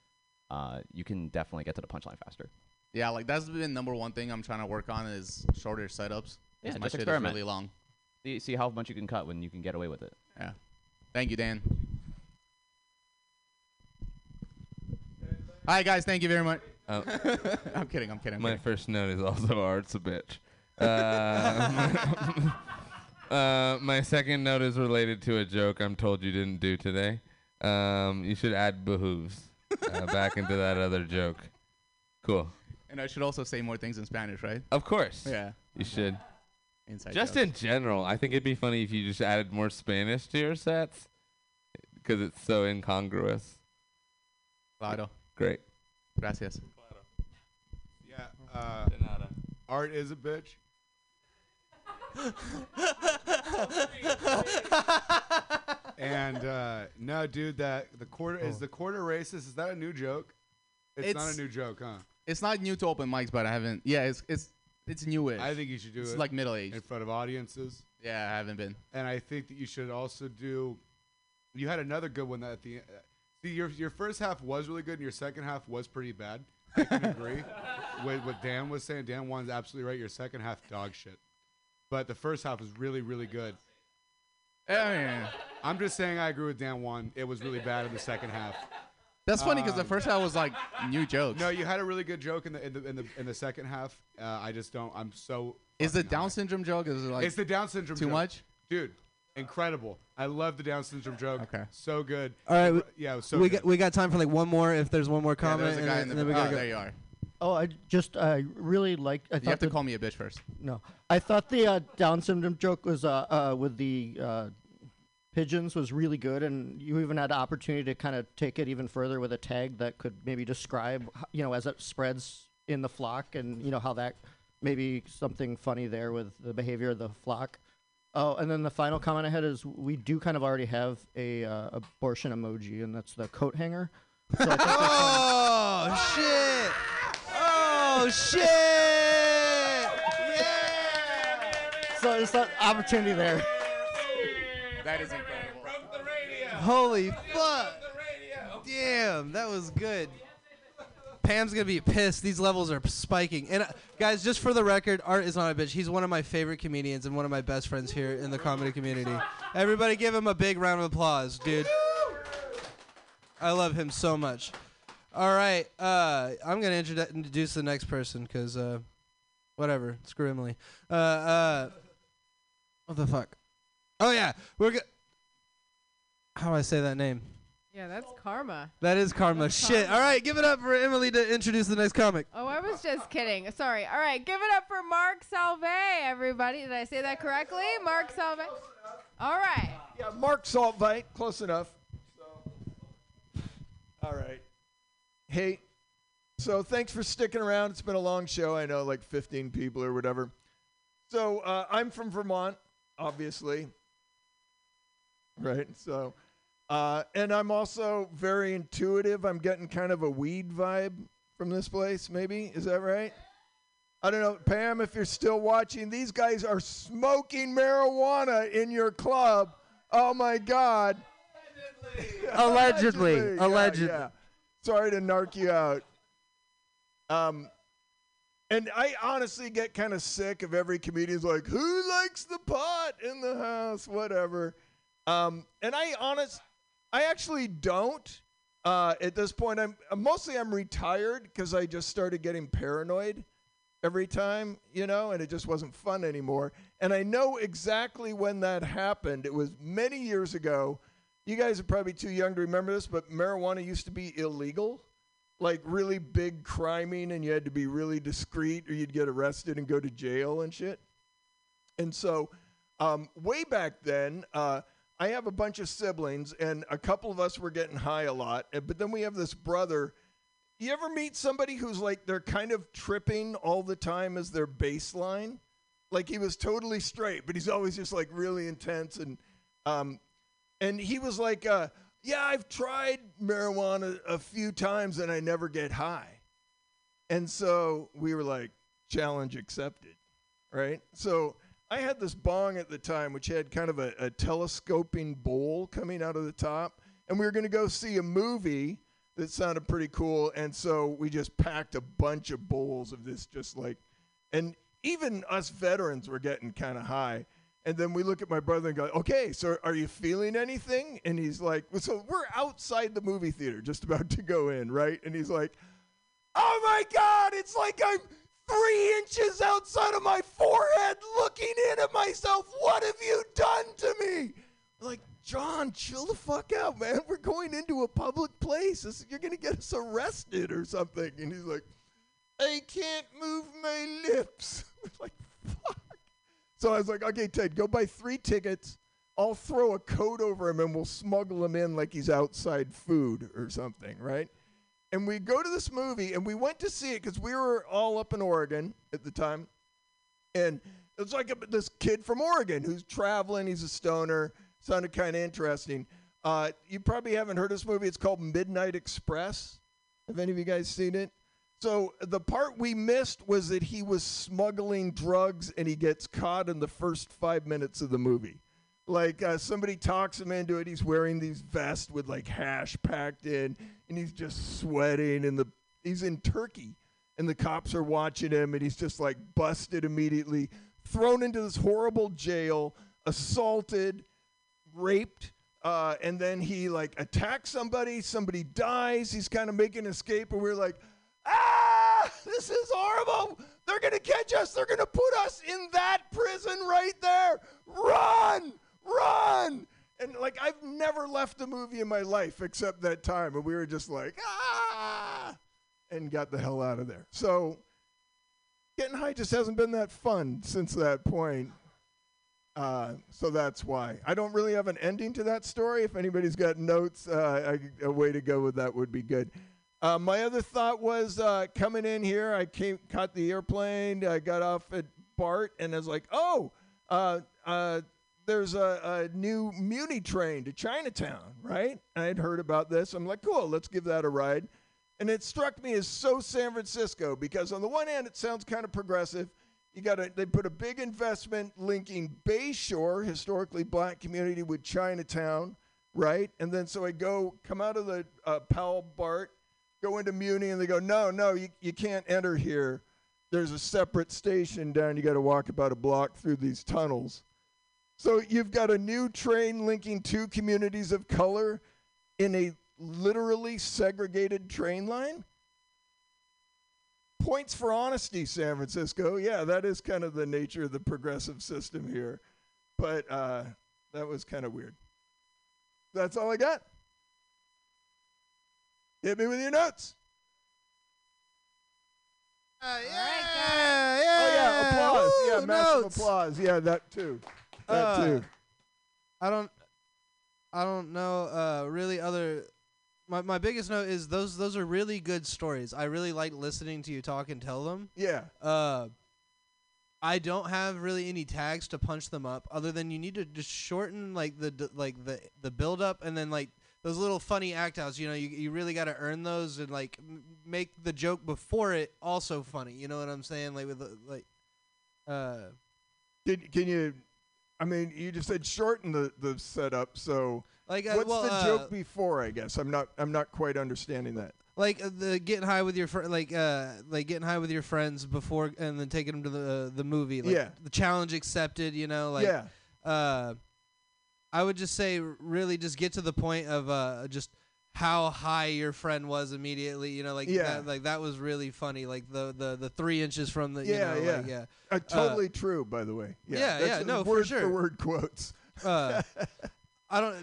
T: uh, you can definitely get to the punchline faster.
S: Yeah, like that's been number one thing I'm trying to work on is shorter setups.
T: Yeah,
S: 'cause my
T: just
S: shit
T: experiment.
S: is really long.
T: See see how much you can cut when you can get away with it.
S: Yeah. Thank you, Dan. All right, guys. Thank you very much.
M: Oh.
S: I'm kidding. I'm kidding. I'm
M: My
S: kidding.
M: first note is also Art's a bitch. Uh, uh, my second note is related to a joke I'm told you didn't do today. Um, you should add behooves uh, back into that other joke. Cool.
S: And I should also say more things in Spanish, right?
M: Of course.
S: Yeah.
M: You should.
S: Inside
M: just
S: jokes.
M: in general, I think it'd be funny if you just added more Spanish to your sets because it's so incongruous.
S: Claro.
M: Great.
S: Gracias. Claro.
J: Yeah. Uh, art is a bitch. and uh, no, dude, that the quarter is the quarter racist. Is that a new joke? It's, not a new joke, huh?
S: It's not new to open mics, but I haven't. Yeah, it's it's it's newish.
J: I think you should do it.
S: it's
J: it.
S: like middle aged
J: in front of audiences.
S: Yeah, I haven't been.
J: And I think that you should also do. You had another good one that at the. Uh, see, your your first half was really good, and your second half was pretty bad. I can agree with what Dan was saying. Dan one's absolutely right. Your second half dog shit, but the first half was really really good.
S: Yeah,
J: I'm just saying I agree with Dan one. It was really bad in the second half.
S: That's funny because the
J: Um,
S: first half was like new jokes.
J: No, you had a really good joke in the in the in the, in the second half. Uh, I just don't. I'm so.
S: Is the
J: fucking
S: Down
J: high.
S: syndrome joke? Is it like
J: it's the Down syndrome.
S: too
J: joke.
S: much?
J: dude. Incredible. I love the Down syndrome joke. Okay. So good.
A: All right, we-
J: Yeah, it was so
A: we
J: good.
A: got we got time for like one more. If there's one more
S: Yeah,
A: comment,
S: there's a
A: and
S: guy
A: then,
S: in the
A: and then we
S: oh,
A: gotta go.
S: there you are.
U: Oh, I just I really liked. I
S: You
U: thought
S: have to
U: the-
S: call me a bitch first.
U: No, I thought the uh, Down syndrome joke was uh, uh, with the uh, pigeons was really good, and you even had the opportunity to kind of take it even further with a tag that could maybe describe, you know, as it spreads in the flock, and you know how that maybe something funny there with the behavior of the flock. Oh, and then the final comment I had is we do kind of already have a uh, abortion emoji, and that's the coat hanger. So
A: Oh shit! Oh shit! Yeah!
U: so there's that opportunity there.
S: That is incredible.
A: Holy fuck! Damn, that was good. Pam's gonna be pissed. These levels are spiking. And uh, guys, just for the record, Art is not a bitch. He's one of my favorite comedians and one of my best friends here in the comedy community. Everybody, give him a big round of applause, dude. I love him so much. All right, uh, I'm gonna introduce the next person because, uh, whatever, screw Emily. Uh, uh, what the fuck? Oh yeah, we're go- How do I say that name?
B: Yeah, that's karma.
A: That is karma. Shit. All right, give it up for Emily to introduce the next comic.
B: Oh, I was just kidding. Sorry. All right, give it up for Mark Salve, everybody. Did I say that correctly? Mark Salve. All right.
O: Yeah, Mark Saltvite, close enough. All right. Hey, so thanks for sticking around. It's been a long show. I know, like 15 people or whatever. So uh, I'm from Vermont, obviously. Right. So, uh, and I'm also very intuitive. I'm getting kind of a weed vibe from this place. Maybe is that right? I don't know, Pam. If you're still watching, these guys are smoking marijuana in your club. Oh my God.
A: Allegedly.
O: Allegedly.
A: Allegedly.
O: yeah. Sorry to narc you out. Um, and I honestly get kind of sick of every comedian's like, "Who likes the pot in the house?" Whatever. Um, and I honest, I actually don't. Uh, at this point, I'm uh, mostly I'm retired because I just started getting paranoid every time, you know, and it just wasn't fun anymore. And I know exactly when that happened. It was many years ago. You guys are probably too young to remember this, but marijuana used to be illegal, like really big criming, and you had to be really discreet or you'd get arrested and go to jail and shit. And so, um, way back then, uh, I have a bunch of siblings, and a couple of us were getting high a lot. But then we have this brother you ever meet somebody who's like they're kind of tripping all the time as their baseline? Like he was totally straight, but he's always just like really intense and um and he was like uh yeah, I've tried marijuana a few times and I never get high. And so we were like challenge accepted, right? So I had this bong at the time, which had kind of a, a telescoping bowl coming out of the top, and we were going to go see a movie that sounded pretty cool, and so we just packed a bunch of bowls of this, just like, and even us veterans were getting kind of high. And then we look at my brother and go, "Okay, so are you feeling anything?" And he's like, "So we're outside the movie theater, just about to go in, right?" And he's like, "Oh my God, it's like I'm." three inches outside of my forehead looking in at myself. What have you done to me? Like, John, chill the fuck out, man. We're going into a public place. You're going to get us arrested or something. And he's like, I can't move my lips. like, fuck. So I was like, okay, Ted, go buy three tickets. I'll throw a coat over him and we'll smuggle him in like he's outside food or something, right? and we go to this movie and we went to see it because we were all up in Oregon at the time, and it's like a, this kid from Oregon who's traveling. He's a stoner. Sounded kind of interesting. Uh, you probably haven't heard this movie. It's called Midnight Express. Have any of you guys seen it? So the part we missed was that he was smuggling drugs and he gets caught in the first five minutes of the movie. Like uh, somebody talks him into it. He's wearing these vests with like hash packed in, and he's just sweating. And the he's in Turkey, and the cops are watching him, and he's just like busted immediately, thrown into this horrible jail, assaulted, raped, uh, and then he like attacks somebody. Somebody dies. He's kind of making escape, and we're like, ah, this is horrible. They're gonna catch us. They're gonna put us in that prison right there. Run, run. And like I've never left a movie in my life except that time, and we were just like, ah, and got the hell out of there. So getting high just hasn't been that fun since that point. Uh, so that's why I don't really have an ending to that story. If anybody's got notes, uh, I, a way to go with that would be good. Uh, my other thought was uh, coming in here. I came, caught the airplane. I got off at BART, and I was like, "Oh, uh, uh, there's a, a new Muni train to Chinatown, right?" I'd heard about this. I'm like, "Cool, let's give that a ride." And it struck me as so San Francisco because on the one hand, it sounds kind of progressive. You got they put a big investment linking Bayshore, historically black community, with Chinatown, right? And then so I go come out of the uh, Powell BART, go into Muni, and they go, no, no, you, you can't enter here. There's a separate station down. You got to walk about a block through these tunnels. So you've got a new train linking two communities of color in a literally segregated train line. Points for honesty, San Francisco. Yeah, that is kind of the nature of the progressive system here. But uh, that was kind of weird. That's all I got. Hit me with your notes.
A: yeah,
O: Oh yeah, applause. yeah, massive
A: notes.
O: applause. Yeah, that too. That
A: Uh,
O: too.
A: I don't I don't know uh really other my my biggest note is those those are really good stories. I really like listening to you talk and tell them.
O: Yeah.
A: Uh I don't have really any tags to punch them up other than you need to just shorten like the d- like the the build up and then like those little funny act outs, you know, you you really got to earn those and like m- make the joke before it also funny. You know what I'm saying? Like with the, like uh
O: Can, can you? I mean, you just said shorten the, the setup. So,
A: Like, uh,
O: what's
A: well,
O: the
A: uh,
O: joke before? I guess I'm not. I'm not quite understanding that.
A: like uh, the getting high with your fr- like uh like getting high with your friends before and then taking them to the the movie like
O: Yeah.
A: the challenge accepted you know like
O: Yeah.
A: uh i would just say really just get to the point of uh just how high your friend was immediately you know like
O: Yeah.
A: that, like that was really funny like the the the three inches from the you
O: yeah,
A: know,
O: yeah,
A: like, yeah
O: Uh, totally true. By the way. Yeah,
A: yeah,
O: that's
A: yeah, no, for
O: word
A: sure.
O: For word quotes.
A: uh, I don't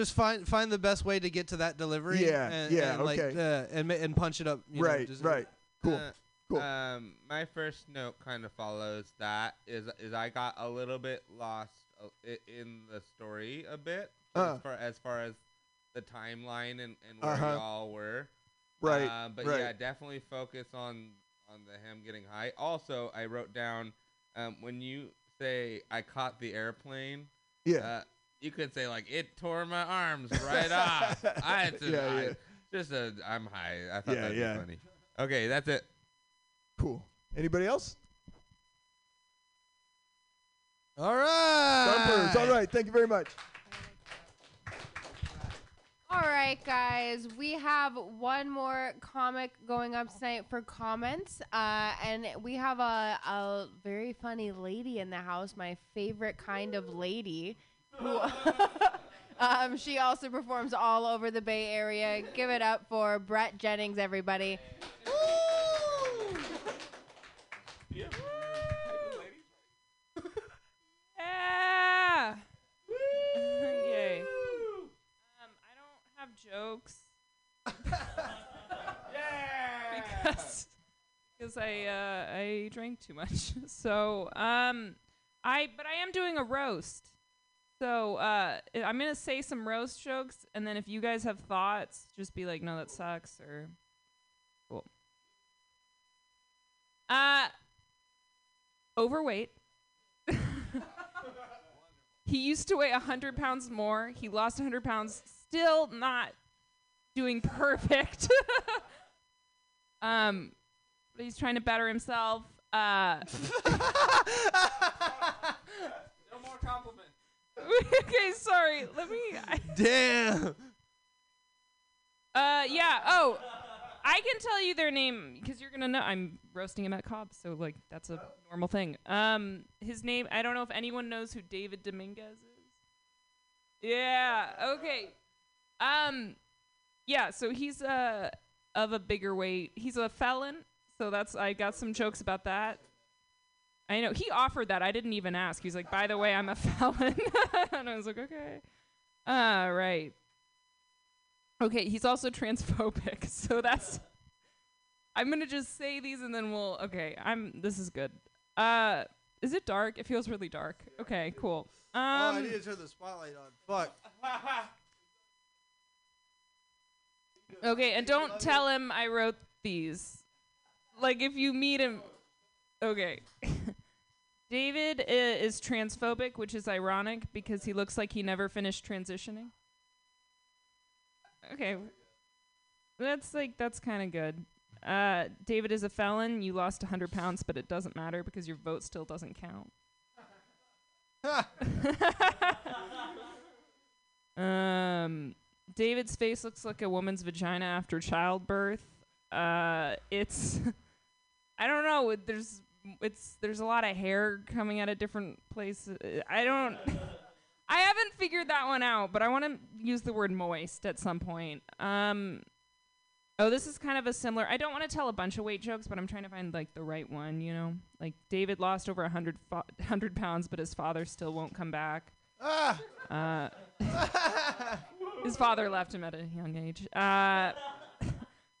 A: just find find the best way to get to that delivery.
O: Yeah,
A: and,
O: yeah,
A: and, like,
O: okay.
A: uh, and and punch it up. You know,
O: Right,
A: just-
O: right. Cool.
M: Uh,
O: cool.
M: Um, my first note kind of follows that. Is is I got a little bit lost uh, in the story a bit
O: Uh.
M: as far as far as the timeline and, and where
O: Uh-huh.
M: y'all were.
O: Right,
M: Uh, but
O: right.
M: yeah, definitely focus on on the him getting high. Also, I wrote down um, when you say I caught the airplane.
O: Yeah.
M: Uh, you could say like it tore my arms right off. I it's a,
O: Yeah,
M: I-
O: yeah.
M: just a I'm high. I thought
O: Yeah,
M: that'd
O: yeah.
M: be funny. Okay, that's it.
O: Cool. Anybody else?
A: All right.
O: Bumpers. All right. Thank you very much.
B: All right, guys, we have one more comic going up tonight for comments, uh, and we have a, a very funny lady in the house, my favorite kind of lady. Um, she also performs all over the Bay Area. Give it up for Brett Jennings, everybody.
V: Yeah. Um, I don't have jokes. because because I uh, I drank too much. so um, I but I am doing a roast. So uh, I'm gonna say some roast jokes, and then if you guys have thoughts, just be like, no, that sucks, or cool. Uh, overweight. he used to weigh 100 pounds more. He lost 100 pounds, still not doing perfect. um, but he's trying to better himself. Uh,
W: No more compliments.
V: okay, sorry. Let me. I,
A: Damn.
V: Uh, yeah. Oh, I can tell you their name because you're gonna know. I'm roasting him at Cobb, so like that's a normal thing. Um, his name. I don't know if anyone knows who David Dominguez is. Yeah. Okay. Um, yeah. So he's uh of a bigger weight. He's a felon. So that's I got some jokes about that. I know he offered that. I didn't even ask. He's like, by the way, I'm a felon, and I was like, okay. All right. Okay, he's also transphobic, so that's. I'm gonna just say these and then we'll. Okay, I'm. This is good. Uh, is it dark? It feels really dark. Okay, cool. Um,
A: oh, I need to turn the spotlight on. Fuck.
V: Okay, and don't tell him I wrote these. Like if you meet him. Okay. David is transphobic, which is ironic because he looks like he never finished transitioning. Okay. That's like that's kind of good. Uh, David is a felon. You lost 100 pounds, but it doesn't matter because your vote still doesn't count. um, David's face looks like a woman's vagina after childbirth. Uh, it's I don't know. There's it's there's a lot of hair coming out of different places. I don't. I haven't figured that one out, but I want to use the word moist at some point. Um, oh, this is kind of a similar. I don't want to tell a bunch of weight jokes, but I'm trying to find like the right one. You know, like David lost over a hundred fa- hundred pounds, but his father still won't come back.
A: Ah.
V: Uh, his father left him at a young age. Uh,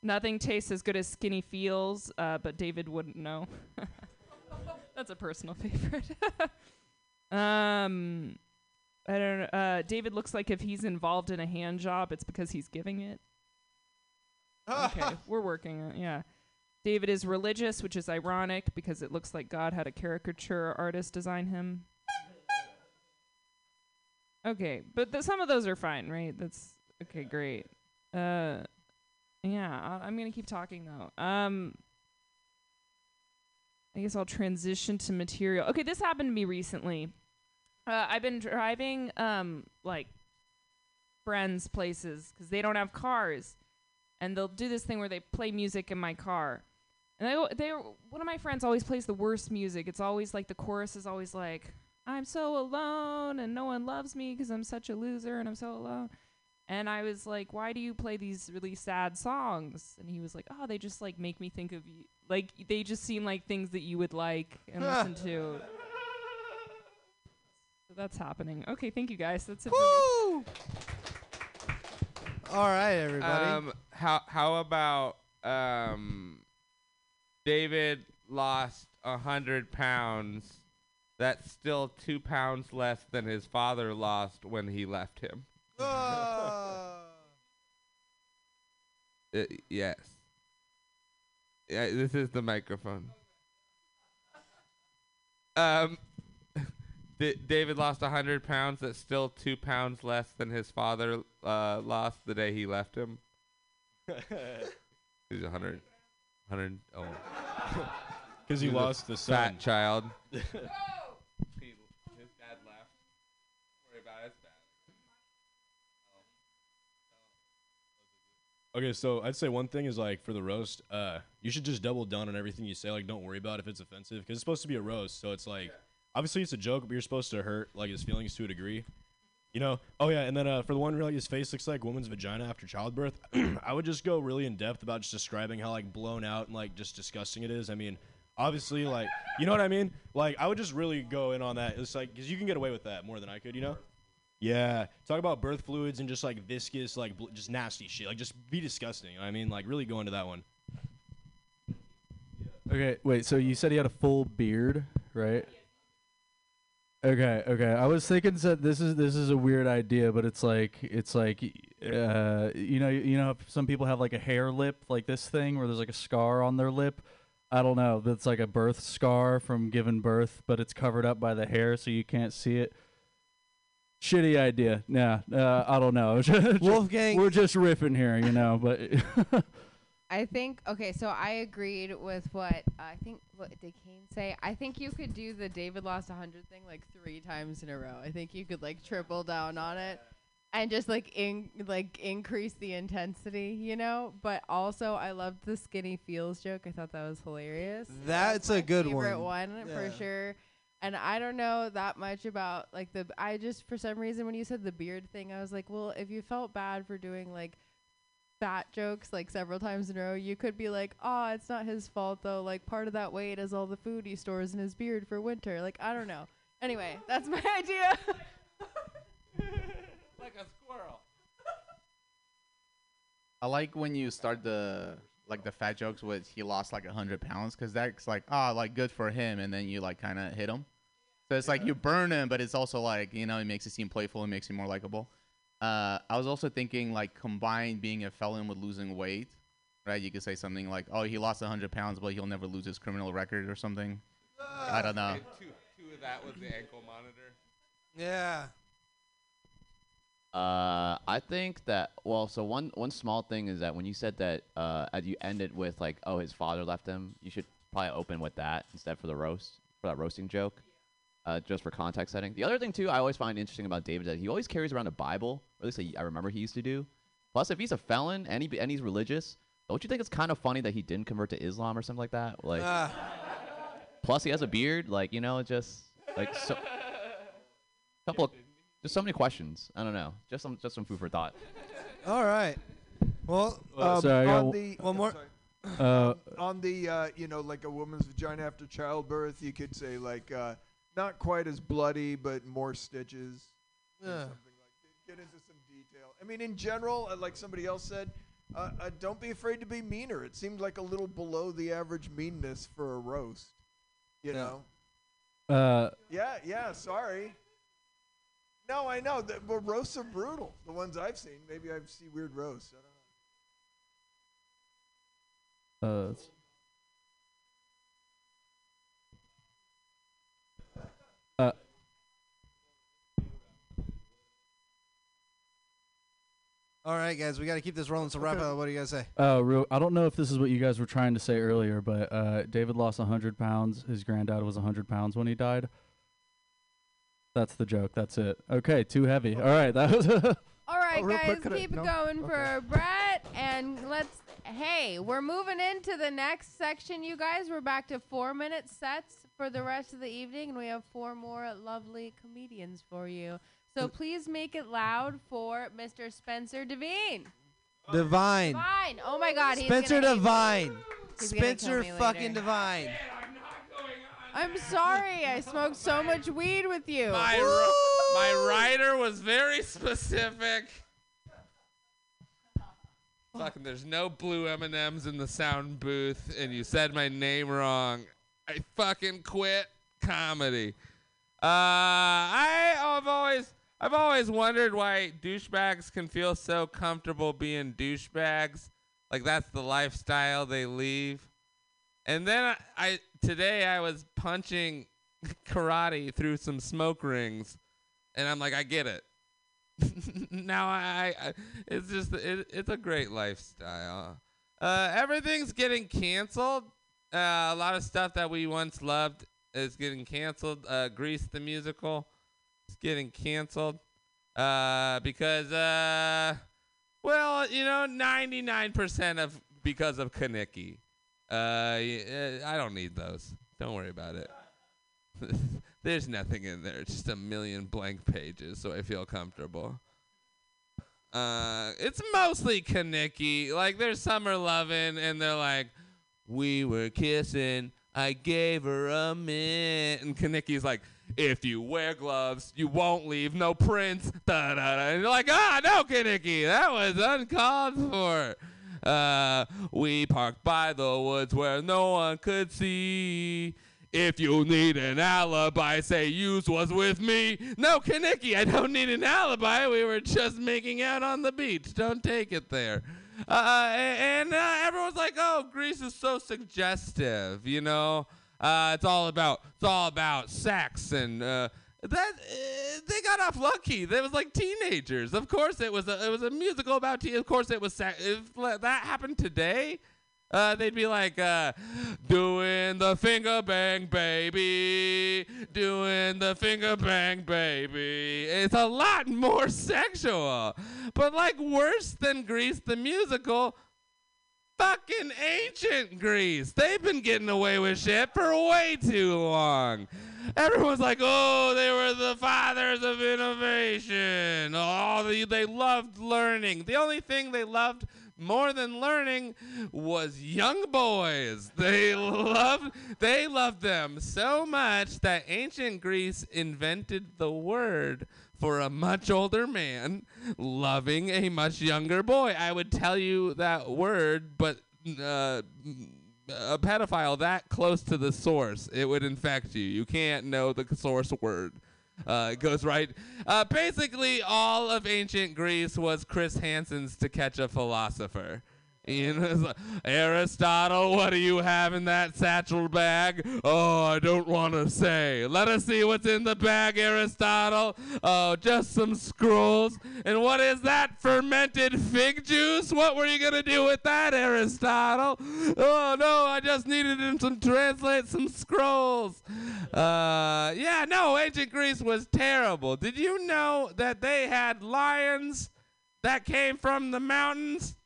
V: nothing tastes as good as skinny feels, uh, but David wouldn't know. That's a personal favorite. um, I don't know. Uh, David looks like if he's involved in a hand job, it's because he's giving it. okay, we're working on yeah. David is religious, which is ironic because it looks like God had a caricature artist design him. Okay, but th- some of those are fine, right? That's okay, great. Uh, yeah, I- I'm gonna keep talking though. Um, I guess I'll transition to material. Okay, this happened to me recently. Uh, I've been driving um like friends places because they don't have cars, and they'll do this thing where they play music in my car. And they they one of my friends always plays the worst music. It's always like the chorus is always like I'm so alone and no one loves me because I'm such a loser and I'm so alone. And I was like, why do you play these really sad songs? And he was like, oh, they just like make me think of you. Like they just seem like things that you would like and listen to. So that's happening. Okay, thank you guys. That's it. for me.
A: All right, everybody.
M: Um, how how about um, David lost a hundred pounds. That's still two pounds less than his father lost when he left him. Uh, yes. Yeah, this is the microphone. Um, D- David lost 100 pounds. That's still two pounds less than his father uh, lost the day he left him. He's 100. 100. Oh.
Q: 'Cause he lost the
M: Fat child. He- his dad left. Don't worry about it. It's bad.
Q: Okay, so I'd say one thing is like for the roast, uh, you should just double down on everything you say. Like, don't worry about if it's offensive because it's supposed to be a roast. So it's like, obviously it's a joke, but you're supposed to hurt like his feelings to a degree. You know? Oh yeah, and then uh, for the one where like his face looks like woman's vagina after childbirth, I would just go really in depth about just describing how like blown out and like just disgusting it is. I mean, obviously like you know what I mean? Like I would just really go in on that. It's like because you can get away with that more than I could. You know? Yeah, talk about birth fluids and just like viscous, like bl- just nasty shit. Like just be disgusting. I mean, like really go into that one.
P: Okay, wait. So you said he had a full beard, right? Okay, okay. I was thinking that this is this is a weird idea, but it's like it's like uh, you know you know some people have like a hair lip like this thing where there's like a scar on their lip. I don't know. That's like a birth scar from giving birth, but it's covered up by the hair, so you can't see it. Shitty idea. Yeah, uh, I don't know.
A: Wolfgang-
P: we're just riffing here, you know. But
B: I think okay, so I agreed with what I think what did Kane say? I think you could do the David lost a hundred thing like three times in a row. I think you could like triple down on it and just like in like increase the intensity, you know? But also I loved the skinny feels joke. I thought that was hilarious.
A: That's a good one.
B: favorite
A: one.
B: one
A: Yeah.
B: for sure. And I don't know that much about like the I just for some reason when you said the beard thing, I was like, well, if you felt bad for doing like fat jokes like several times in a row, you could be like, "Oh, it's not his fault though. Like part of that weight is all the food he stores in his beard for winter." Like I don't know. Anyway, that's my idea.
M: Like a squirrel.
S: I like when you start the like the fat jokes with he lost like a hundred pounds because that's like ah like good for him, and then you like kind of hit him. So it's like you burn him, but it's also like you know it makes it seem playful and makes him more likable. Uh, I was also thinking like combine being a felon with losing weight, right? You could say something like oh he lost a hundred pounds, but he'll never lose his criminal record or something. I don't know.
M: Two, two of that was the ankle monitor.
A: Yeah.
T: Uh, I think that well, so one one small thing is that when you said that uh, as you ended with like, oh, his father left him, you should probably open with that instead for the roast for that roasting joke, uh, just for context setting. The other thing too, I always find interesting about David is that he always carries around a Bible, or at least I I remember he used to do. Plus, if he's a felon and he and he's religious, don't you think it's kind of funny that he didn't convert to Islam or something like that? Like,
A: Ah.
T: plus he has a beard, like you know, just like so. Couple, of, just so many questions. I don't know. Just some, just some food for thought.
A: All right. Well,
O: Um,
P: Sorry,
O: on the
A: one more.
O: sorry.
P: Uh,
O: on the uh, you know like a woman's vagina after childbirth, you could say like uh, not quite as bloody, but more stitches.
A: Yeah.
O: like. Get into some detail. I mean, in general, uh, like somebody else said, uh, uh, don't be afraid to be meaner. It seemed like a little below the average meanness for a roast. You know.
P: uh,
O: Yeah, yeah. Sorry. No, I know. The, but roasts are brutal. The ones I've seen. Maybe I've seen weird roasts. I don't know.
P: uh,
A: All right, guys, we got to keep this rolling. So wrap
O: Okay.
A: up. What do you guys say?
P: Uh, real, I don't know if this is what you guys were trying to say earlier, but uh, David lost 100 pounds. His granddad was 100 pounds when he died. That's the joke. That's it. Okay, too heavy. All right, that was.
B: All right,
P: Oh, real
B: guys,
P: quick, could I-
B: keep
P: no?
B: it going for Brett, and let's. Hey, we're moving into the next section, you guys. We're back to four-minute sets for the rest of the evening, and we have four more lovely comedians for you. So please make it loud for Mr. Spencer Devine.
A: Divine.
B: Divine. Oh my God, he's
A: Spencer
B: gonna hate me.
A: Divine.
B: He's gonna kill
A: Spencer
B: me
A: fucking
B: later.
A: Divine.
B: I'm sorry, I smoked so much weed with you.
M: My, ri- my writer was very specific. Fucking, there's no blue M and M's in the sound booth, and you said my name wrong. I fucking quit comedy. Uh, I have always, I've always wondered why douchebags can feel so comfortable being douchebags, Like that's the lifestyle they leave. And then I, I today I was punching karate through some smoke rings, and I'm like, I get it. now I, I it's just it, it's a great lifestyle. Uh, everything's getting canceled. Uh, a lot of stuff that we once loved is getting canceled. Uh, Grease the musical is getting canceled uh, because uh, well, you know, 99% of because of Kenickie. Uh, uh, I don't need those. Don't worry about it. There's nothing in there. Just a million blank pages, so I feel comfortable. Uh, it's mostly Kenickie. Like there's summer loving, and they're like, "We were kissing. I gave her a mint," and Kenickie's like, "If you wear gloves, you won't leave no prints." Da da da. And you're like, "Ah, no, Kenickie, that was uncalled for." Uh, we parked by the woods where no one could see. If you need an alibi, say yous was with me. No, Kenickie, I don't need an alibi. We were just making out on the beach. Don't take it there. Uh, and uh, everyone's like, "Oh, Grease is so suggestive," you know. Uh, it's all about it's all about sex and uh, that uh, they got off lucky. They was like teenagers. Of course, it was a it was a musical about teen. Of course, it was sex. If that happened today, uh, they'd be like, uh, doing the finger bang, baby, doing the finger bang, baby. It's a lot more sexual, but like worse than Grease the musical. Fucking ancient Greece. They've been getting away with shit for way too long. Everyone's like, oh, they were the fathers of innovation. Oh, they, they loved learning. The only thing they loved more than learning was young boys. They loved they loved them so much that ancient Greece invented the word for a much older man loving a much younger boy. I would tell you that word, but uh, a pedophile that close to the source, it would infect you. You can't know the source word. Uh, it goes right. Uh, basically, all of ancient Greece was Chris Hansen's To Catch a Philosopher. Like, Aristotle, what do you have in that satchel bag? Oh, I don't want to say. Let us see what's in the bag, Aristotle. Oh, just some scrolls. And what is that? Fermented fig juice? What were you going to do with that, Aristotle? Oh, no, I just needed him to translate some scrolls. Uh, yeah, no, ancient Greece was terrible. Did you know that they had lions that came from the mountains?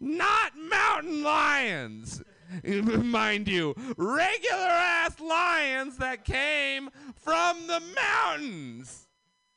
M: Not mountain lions. Mind you, regular ass lions that came from the mountains.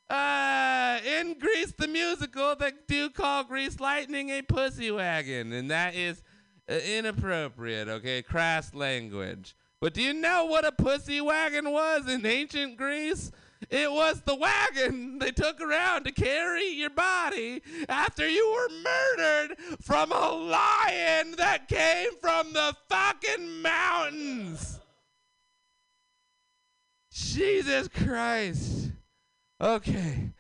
M: Uh, in Grease the musical, they do call Grease Lightning a pussy wagon, and that is uh, inappropriate, okay? Crass language. But do you know what a pussy wagon was in ancient Greece? It was the wagon they took around to carry your body after you were murdered from a lion that came from the fucking mountains. Jesus Christ. Okay.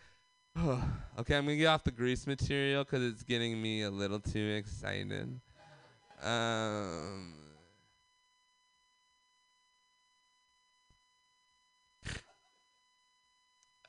M: okay, I'm going to get off the grease material because it's getting me a little too excited. Um.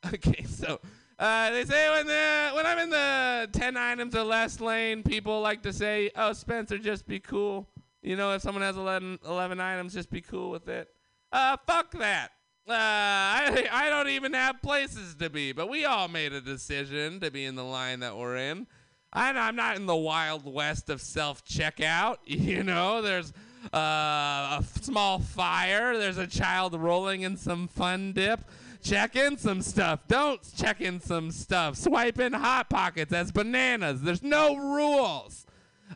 M: Okay, so uh, they say when the when I'm in the ten items or less lane, people like to say, "Oh, Spencer, just be cool." You know, if someone has 11, 11 items, just be cool with it. Uh, fuck that. Uh, I I don't even have places to be, but we all made a decision to be in the line that we're in. I, I'm not in the wild west of self checkout. You know, there's uh, a f- small fire. There's a child rolling in some fun dip. Check in some stuff. Don't check in some stuff. Swipe in Hot Pockets as bananas. There's no rules.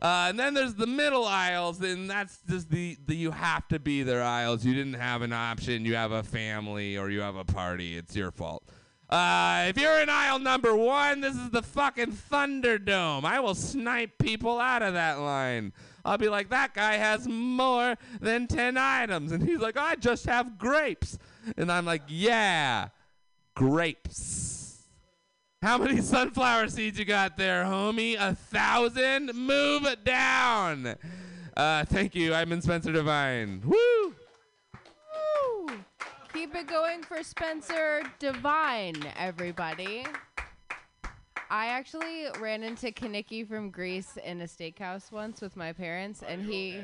M: Uh, and then there's the middle aisles, and that's just the, the you have to be there aisles. You didn't have an option. You have a family or you have a party. It's your fault. Uh, if you're in aisle number one, this is the fucking Thunderdome. I will snipe people out of that line. I'll be like, that guy has more than 10 items. And he's like, I just have grapes. And I'm like, yeah, grapes. How many sunflower seeds you got there, homie? A thousand? Move it down. Uh, thank you. I'm in Spencer Divine. Woo!
B: Woo! Keep it going for Spencer Divine, everybody. I actually ran into Kenickie from Grease in a steakhouse once with my parents, and he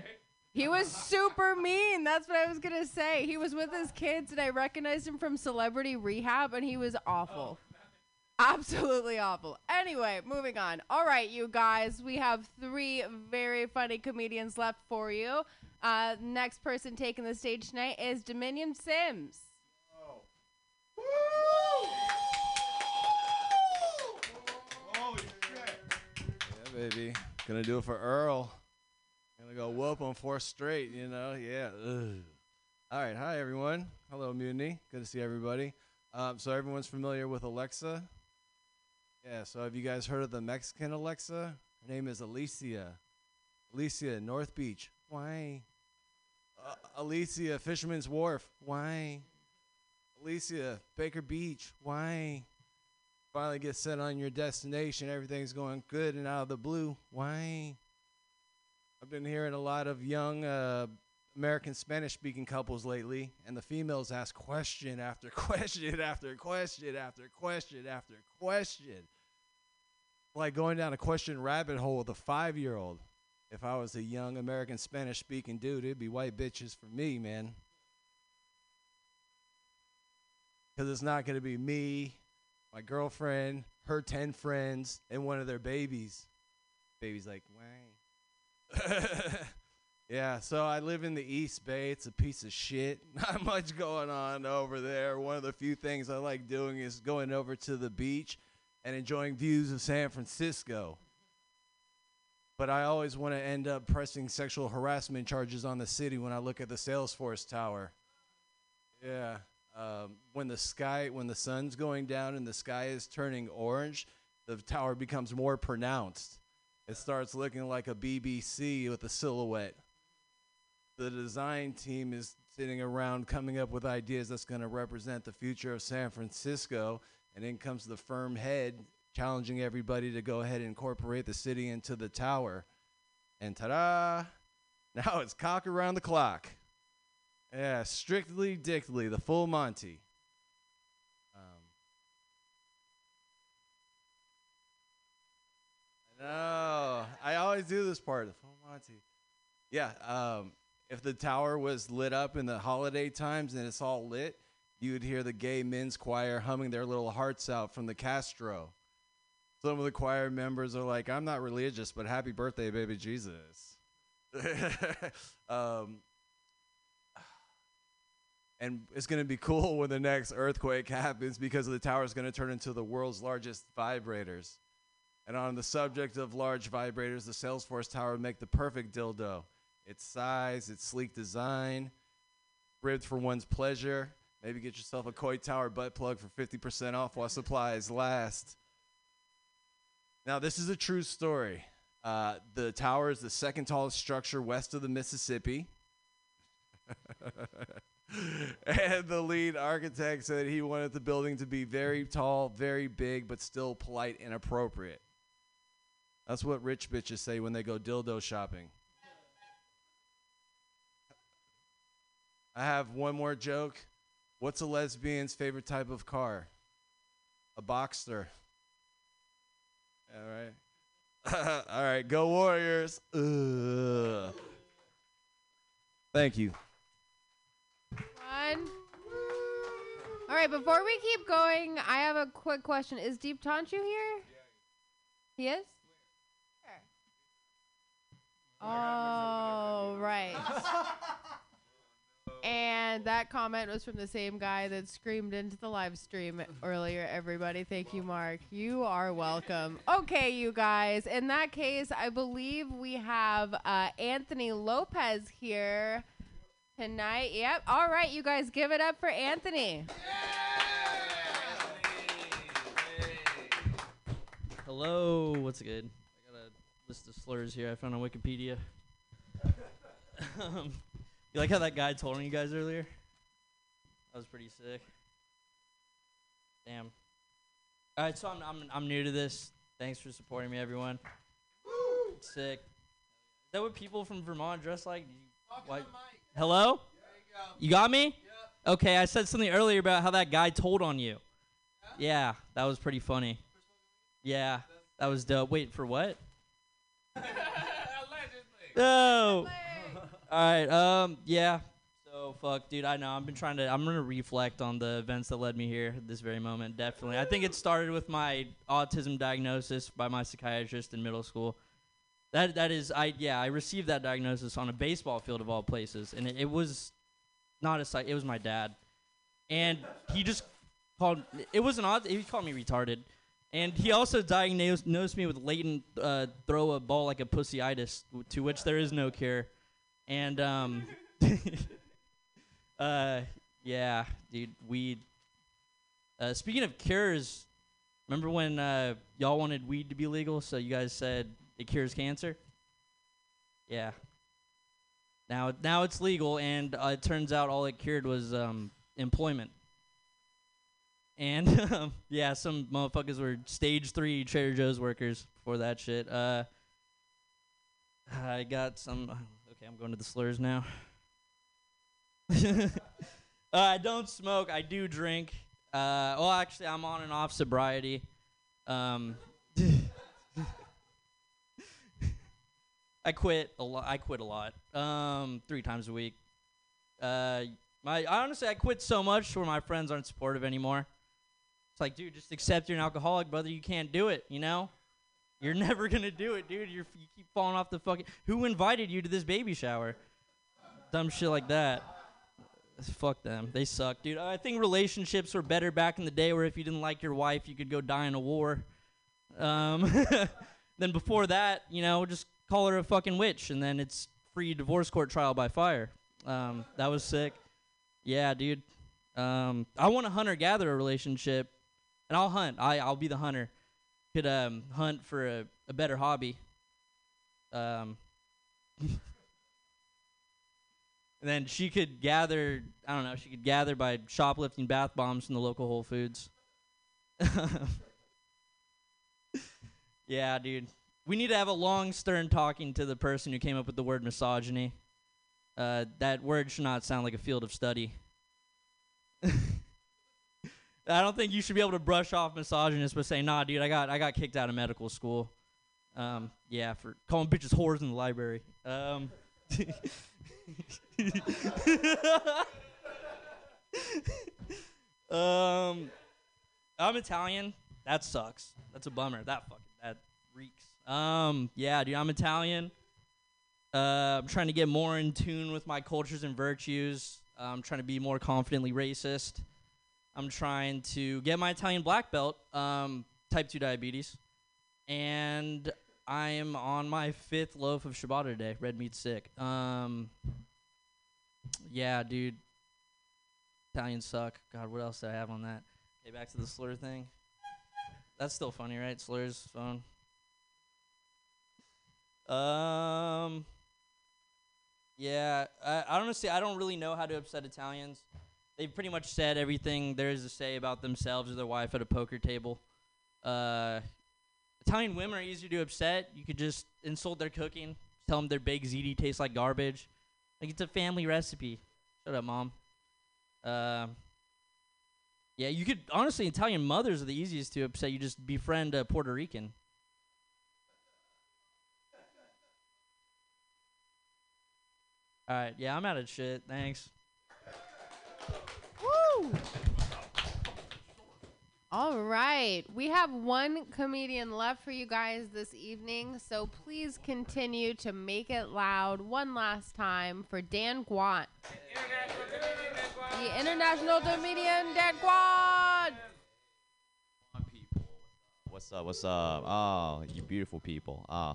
B: he was super mean. That's what I was gonna say. He was with his kids, and I recognized him from Celebrity Rehab, and he was awful. Absolutely awful. Anyway, moving on. All right, you guys, we have three very funny comedians left for you. Uh, next person taking the stage tonight is Dominion Sims. Oh. Woo! Woo! Holy shit.
A: Yeah, baby. Gonna do it for Earl. Gonna go whoop on four straight, you know? Yeah. Ugh. All right. Hi, everyone. Hello, Mutiny. Good to see everybody. Um, so, everyone's familiar with Alexa? Yeah. So, have you guys heard of the Mexican Alexa? Her name is Alicia. Alicia, North Beach. Why? Uh, Alicia, Fisherman's Wharf. Why? Alicia, Baker Beach. Why? Finally get set on your destination. Everything's going good and out of the blue. Why? I've been hearing a lot of young uh, American Spanish speaking couples lately, and the females ask question after question after question after question after question. Like going down a question rabbit hole with a five year old. If I was a young American Spanish speaking dude, it'd be white bitches for me, man. Because it's not going to be me, my girlfriend, her 10 friends, and one of their babies. Baby's like, why? yeah, so I live in the East Bay. It's a piece of shit. Not much going on over there. One of the few things I like doing is going over to the beach and enjoying views of San Francisco. But I always want to end up pressing sexual harassment charges on the city when I look at the Salesforce Tower. Yeah. Um, when the sky, when the sun's going down and the sky is turning orange, the tower becomes more pronounced. It starts looking like a BBC with a silhouette. The design team is sitting around coming up with ideas that's going to represent the future of San Francisco. And in comes the firm head challenging everybody to go ahead and incorporate the city into the tower. And ta da! Now it's cock around the clock. Yeah, strictly dictly, the full Monty. I. I always do this part, the full Monty. Yeah. Um, if the tower was lit up in the holiday times and it's all lit, you would hear the gay men's choir humming their little hearts out from the Castro. Some of the choir members are like, "I'm not religious, but happy birthday, baby Jesus." um, and it's going to be cool when the next earthquake happens because the tower is going to turn into the world's largest vibrators. And on the subject of large vibrators, the Salesforce Tower would make the perfect dildo. Its size, its sleek design, ribbed for one's pleasure. Maybe get yourself a Coit Tower butt plug for 50% off while supplies last. Now, this is a true story. Uh, the tower is the second tallest structure west of the Mississippi. and the lead architect said he wanted the building to be very tall, very big, but still polite and appropriate. That's what rich bitches say when they go dildo shopping. I have one more joke. What's a lesbian's favorite type of car? A Boxster. All right. All right, go Warriors. Ugh. Thank you.
B: One. All right, before we keep going, I have a quick question. Is Deep Tanchu here? He is? Oh, right. and that comment was from the same guy that screamed into the live stream earlier, everybody. Thank you, Mark. You are welcome. Okay, you guys. In that case, I believe we have uh, Anthony Lopez here tonight. Yep. All right, you guys, give it up for Anthony.
R: Hello, what's good? I got a list of slurs here I found on Wikipedia. um, you like how that guy told on you guys earlier? That was pretty sick. Damn. All right, so I'm, I'm I'm new to this. Thanks for supporting me, everyone. Sick. Is that what people from Vermont dress like? You- what- Hello? You got me? Okay, I said something earlier about how that guy told on you. Yeah, that was pretty funny. Yeah, that was dope. Wait, for what? No. All right. Um. Yeah. So fuck, dude. I know. I've been trying to. I'm gonna reflect on the events that led me here at this very moment. Definitely. I think it started with my autism diagnosis by my psychiatrist in middle school. That that is. I yeah. I received that diagnosis on a baseball field of all places, and it, it was not a psych. It was my dad, and he just called. It was an odd. He called me retarded. And he also diagnosed me with latent uh, throw a ball like a pussyitis, to which there is no cure. And um, uh, yeah, dude, weed. Uh, speaking of cures, remember when uh, y'all wanted weed to be legal? So you guys said it cures cancer. Yeah. Now, now it's legal, and uh, it turns out all it cured was um, employment. And um, yeah, some motherfuckers were stage three Trader Joe's workers for that shit. Uh, I got some. Okay, I'm going to the slurs now. uh, I don't smoke. I do drink. Uh, well, actually, I'm on and off sobriety. Um, I quit a lot. I quit a lot. Um, three times a week. Uh, my honestly, I quit so much where my friends aren't supportive anymore. It's like, dude, just accept you're an alcoholic, brother. You can't do it. You know, you're never gonna do it, dude. You're you keep falling off the fucking. Who invited you to this baby shower? Dumb shit like that. Fuck them. They suck, dude. I think relationships were better back in the day, where if you didn't like your wife, you could go die in a war. Um, then before that, you know, just call her a fucking witch, and then it's free divorce court trial by fire. Um, that was sick. Yeah, dude. Um, I want a hunter gatherer relationship, and I'll hunt. I I'll be the hunter. Could um hunt for a, a better hobby. Um. And then she could gather, I don't know, she could gather by shoplifting bath bombs from the local Whole Foods. yeah, dude. We need to have a long, stern talking to the person who came up with the word misogyny. Uh, that word should not sound like a field of study. I don't think you should be able to brush off misogynist by saying, "Nah, dude, I got I got kicked out of medical school." Um, yeah, for calling bitches whores in the library. Um, um, I'm Italian. That sucks. That's a bummer. That fucking that reeks. Um, yeah, dude, I'm Italian. Uh, I'm trying to get more in tune with my cultures and virtues. I'm trying to be more confidently racist. I'm trying to get my Italian black belt, um, type 2 diabetes. And I am on my fifth loaf of ciabatta today. Red meat sick. Um, yeah, dude. Italians suck. God, what else do I have on that? Okay, back to the slur thing. That's still funny, right? Slurs, phone. Um. Yeah, I, I honestly I don't really know how to upset Italians. They've pretty much said everything there is to say about themselves or their wife at a poker table. Uh, Italian women are easier to upset. You could just insult their cooking, tell them their baked ziti tastes like garbage. Like it's a family recipe. Shut up, mom. Um. yeah, you could honestly Italian mothers are the easiest to upset. You just befriend a Puerto Rican. All right, yeah, I'm out of shit. Thanks.
B: Woo! All right. We have one comedian left for you guys this evening, so please continue to make it loud one last time for Dan Guant. The international comedian Dan Guant.
T: What's up? What's up? Oh, you beautiful people. Uh,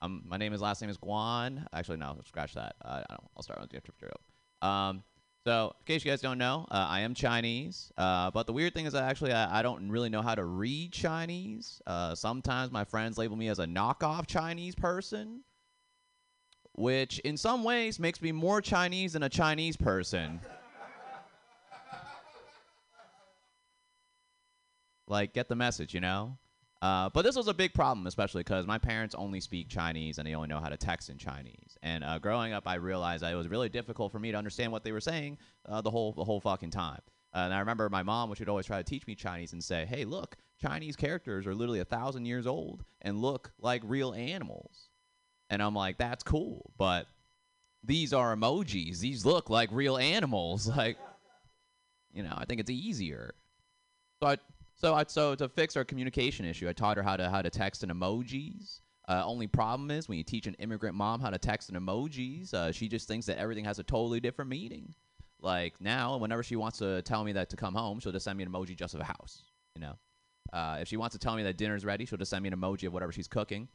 T: um, my name is last name is Guan. Actually, no, scratch that. Uh, I don't. I'll start with the joke. Um, so in case you guys don't know, uh, I am Chinese. Uh, but the weird thing is that actually I, I don't really know how to read Chinese. Uh, sometimes my friends label me as a knockoff Chinese person, which in some ways makes me more Chinese than a Chinese person. Like, get the message, you know? Uh, but this was a big problem, especially because my parents only speak Chinese and they only know how to text in Chinese. And uh, growing up, I realized that it was really difficult for me to understand what they were saying uh, the whole the whole fucking time. And I remember my mom, which would always try to teach me Chinese and say, "Hey, look, Chinese characters are literally a thousand years old and look like real animals." And I'm like, "That's cool, but these are emojis. These look like real animals. Like, you know, I think it's easier." So I so I so to fix our communication issue, I taught her how to how to text in emojis. Uh, only problem is when you teach an immigrant mom how to text in emojis, uh, she just thinks that everything has a totally different meaning. Like now, whenever she wants to tell me that to come home, she'll just send me an emoji just of a house. You know, uh, if she wants to tell me that dinner's ready, she'll just send me an emoji of whatever she's cooking.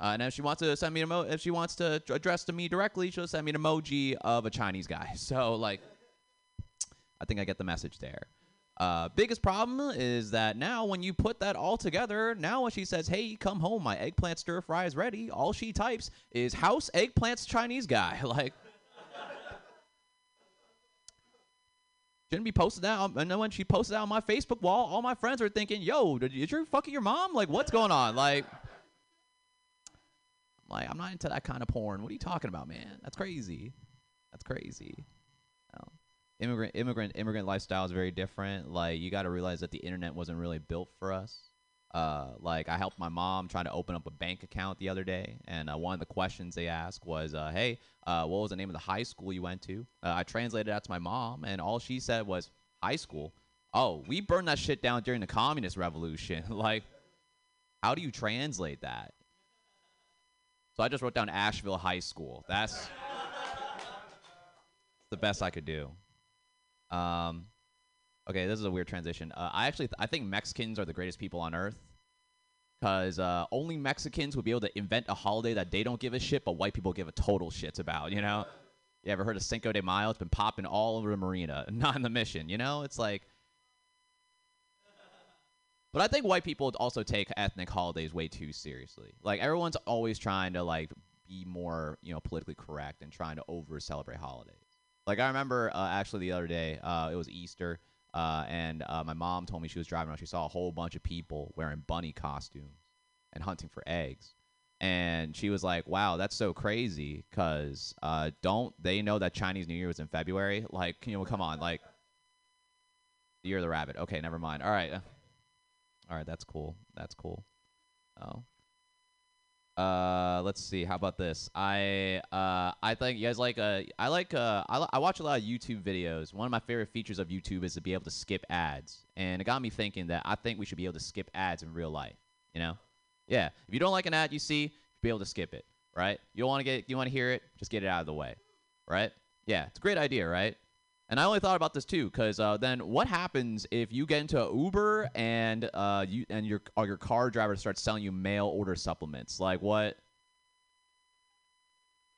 T: Uh, and if she wants to send me an emo- if she wants to address to me directly, she'll send me an emoji of a Chinese guy. So like, I think I get the message there. Uh, biggest problem is that now when you put that all together, now when she says, "Hey, come home, my eggplant stir fry is ready," all she types is "House eggplants Chinese guy." like, shouldn't be posted that. And then when she posted that on my Facebook wall, all my friends are thinking, "Yo, did you, you fucking your mom? Like, what's going on?" Like, I'm like, I'm not into that kind of porn. What are you talking about, man? That's crazy. That's crazy. Immigrant, immigrant, immigrant lifestyle is very different. Like, you got to realize that the internet wasn't really built for us. Uh, like, I helped my mom trying to open up a bank account the other day, and uh, one of the questions they asked was, uh, "Hey, uh, what was the name of the high school you went to?" Uh, I translated that to my mom, and all she said was, "High school." Oh, we burned that shit down during the communist revolution. like, how do you translate that? So I just wrote down Asheville High School. That's the best I could do. Um, okay, this is a weird transition. Uh, I actually th- I think Mexicans are the greatest people on earth because uh, only Mexicans would be able to invent a holiday that they don't give a shit, but white people give a total shits about. You know? You ever heard of Cinco de Mayo? It's been popping all over the marina, not in the mission. You know? It's like. But I think white people also take ethnic holidays way too seriously. Like everyone's always trying to like be more, you know, politically correct and trying to over celebrate holidays. Like I remember uh, actually the other day, uh, it was Easter, uh, and uh, my mom told me she was driving around. She saw a whole bunch of people wearing bunny costumes and hunting for eggs, and she was like, "Wow, that's so crazy." Because uh, don't they know that Chinese New Year was in February? Like, you know, come on, like the year of the rabbit. Okay, never mind. All right, all right, that's cool. That's cool. Oh. Uh, let's see. How about this? I uh, I think you guys like uh, I like uh, I, I watch a lot of YouTube videos. One of my favorite features of YouTube is to be able to skip ads, and it got me thinking that I think we should be able to skip ads in real life. You know? Yeah. If you don't like an ad you see, be able to skip it, right? You don't want to get you want to hear it, just get it out of the way, right? Yeah, it's a great idea, right? And I only thought about this too, because uh, then what happens if you get into a Uber and uh, you and your or your car driver starts selling you mail order supplements? Like what?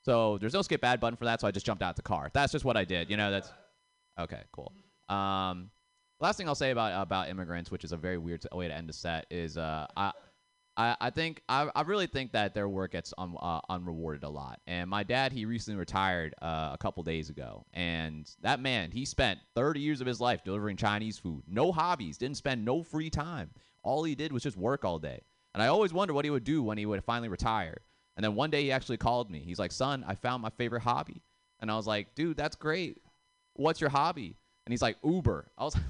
T: So there's no skip ad button for that, so I just jumped out the car. That's just what I did. You know, that's okay, cool. Um, last thing I'll say about about immigrants, which is a very weird way to end a set, is uh, I. I, I think I, I really think that their work gets un, uh, unrewarded a lot. And my dad, he recently retired uh, a couple days ago, and that man, he spent 30 years of his life delivering Chinese food. No hobbies, didn't spend no free time. All he did was just work all day. And I always wondered what he would do when he would finally retire. And then one day he actually called me. He's like, "Son, I found my favorite hobby." And I was like, "Dude, that's great. What's your hobby?" And he's like, "Uber." I was like.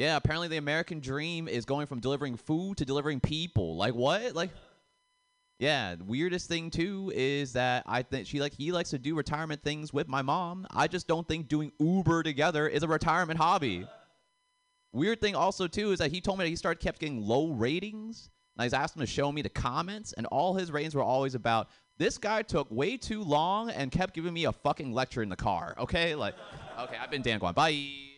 T: Yeah, apparently the American dream is going from delivering food to delivering people. Like what? Like Yeah, weirdest thing too is that I think she like he likes to do retirement things with my mom. I just don't think doing Uber together is a retirement hobby. Weird thing also too is that he told me that he started kept getting low ratings. And I was asked him to show me the comments, and all his ratings were always about this guy took way too long and kept giving me a fucking lecture in the car. Okay, like, okay, I've been Dan Guan. Bye.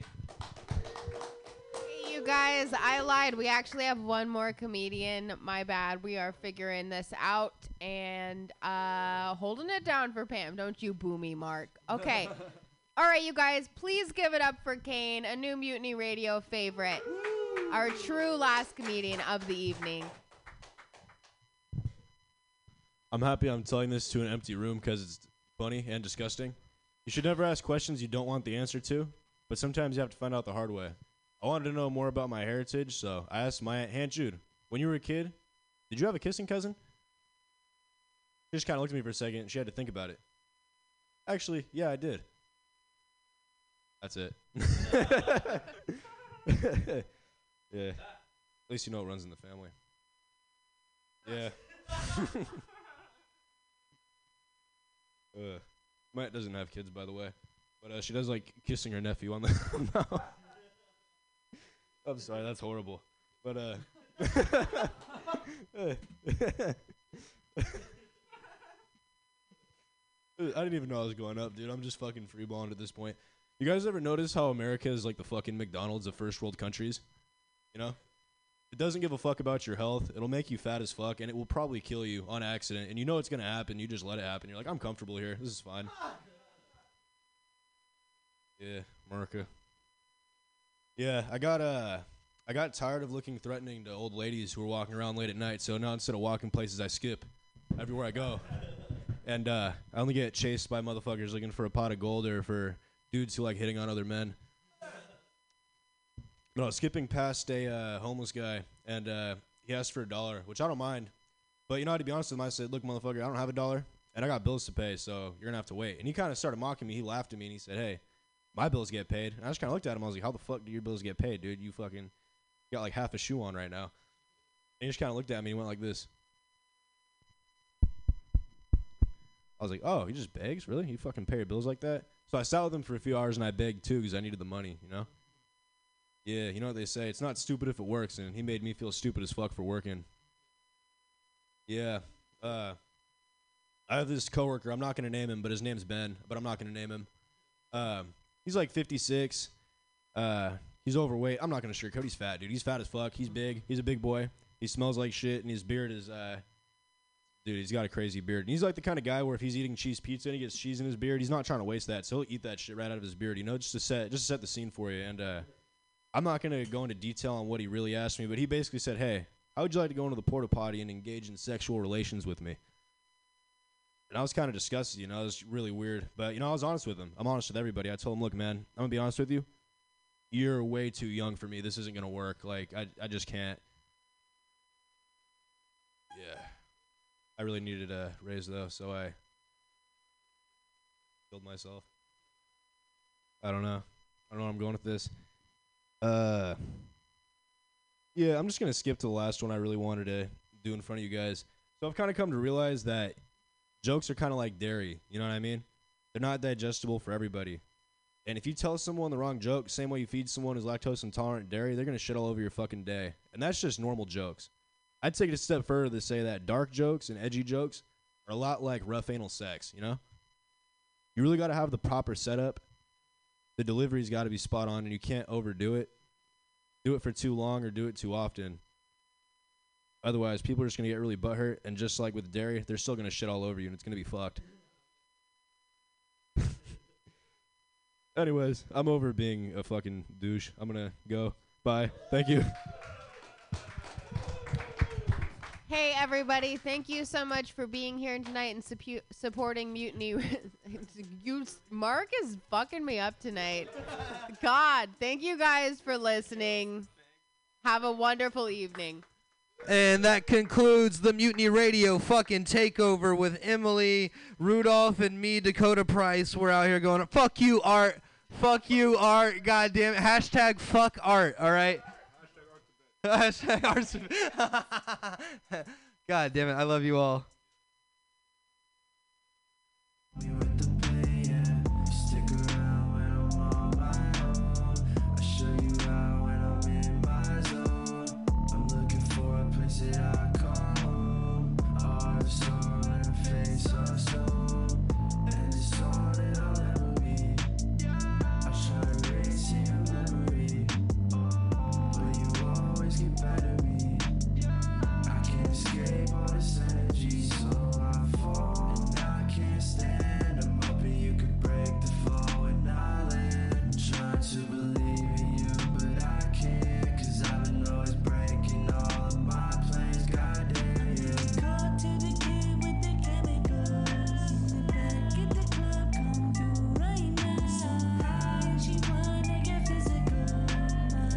B: Hey, you guys, I lied. We actually have one more comedian. My bad. We are figuring this out and uh, holding it down for Pam. Don't you boo me, Mark. Okay. All right, you guys, please give it up for Kane, a new Mutiny Radio favorite, our true last comedian of the evening.
Q: I'm happy I'm telling this to an empty room because it's funny and disgusting. You should never ask questions you don't want the answer to, but sometimes you have to find out the hard way. I wanted to know more about my heritage, so I asked my aunt, Aunt Jude, when you were a kid, did you have a kissing cousin? She just kind of looked at me for a second. She had to think about it. Actually, yeah, I did. That's it. yeah. At least you know it runs in the family. Yeah. uh, my aunt doesn't have kids, by the way, but uh, she does like kissing her nephew on the mouth. I'm sorry, that's horrible. But uh, I didn't even know I was going up, dude. I'm just fucking freeballing at this point. You guys ever notice how America is like the fucking McDonald's of first world countries? You know? It doesn't give a fuck about your health. It'll make you fat as fuck, and it will probably kill you on accident. And you know it's gonna happen. You just let it happen. You're like, I'm comfortable here. This is fine. Yeah, America. Yeah, I got uh, I got tired of looking threatening to old ladies who were walking around late at night. So now instead of walking places, I skip everywhere I go. And uh, I only get chased by motherfuckers looking for a pot of gold or for dudes who like hitting on other men. No, skipping past a uh, homeless guy, and uh, he asked for a dollar, which I don't mind. But you know, to be honest with him, I said, "Look, motherfucker, I don't have a dollar, and I got bills to pay, so you're gonna have to wait." And he kind of started mocking me. He laughed at me, and he said, "Hey, my bills get paid." And I just kind of looked at him. I was like, "How the fuck do your bills get paid, dude? You fucking got like half a shoe on right now." And he just kind of looked at me and went like this. I was like, "Oh, he just begs, really? You fucking pay your bills like that?" So I sat with him for a few hours, and I begged too because I needed the money, you know. Yeah, you know what they say. It's not stupid if it works, and he made me feel stupid as fuck for working. Yeah. Uh, I have this coworker. I'm not gonna name him, but his name's Ben. But I'm not gonna name him. Um, he's like 56. Uh, he's overweight. I'm not gonna sugarcoat. He's fat, dude. He's fat as fuck. He's big. He's a big boy. He smells like shit, and his beard is uh, dude. He's got a crazy beard. And he's like the kind of guy where if he's eating cheese pizza and he gets cheese in his beard, he's not trying to waste that. So he'll eat that shit right out of his beard, you know, just to set just to set the scene for you. And uh, I'm not gonna go into detail on what he really asked me, but he basically said, "Hey, how would you like to go into the porta potty and engage in sexual relations with me?" And I was kind of disgusted, you know, it was really weird. But you know, I was honest with him. I'm honest with everybody. I told him, "Look, man, I'm gonna be honest with you. You're way too young for me. This isn't gonna work. Like, I I just can't." Yeah, I really needed a raise though, so I killed myself. I don't know. I don't know where I'm going with this. Uh, yeah, I'm just gonna skip to the last one I really wanted to do in front of you guys. So I've kind of come to realize that jokes are kind of like dairy. You know what I mean? They're not digestible for everybody. And if you tell someone the wrong joke, same way you feed someone who's lactose intolerant dairy, they're gonna shit all over your fucking day. And that's just normal jokes. I'd take it a step further to say that dark jokes and edgy jokes are a lot like rough anal sex. You know? You really got to have the proper setup. The delivery's got to be spot on, and you can't overdo it. Do it for too long or do it too often. Otherwise, people are just gonna get really butthurt, and just like with dairy, they're still gonna shit all over you, and it's gonna be fucked. Anyways, I'm over being a fucking douche. I'm gonna go. Bye. Thank you.
X: Hey, everybody. Thank you so much for being here tonight and supporting Mutiny. you, Mark is fucking me up tonight. God, thank you guys for listening. Have a wonderful evening.
A: And that concludes the Mutiny Radio fucking takeover with Emily, Rudolph, and me, Dakota Price. We're out here going, fuck you, art. Fuck you, art. Goddamn. Hashtag fuck art, all right? Hashtag art's God damn it. I love you all.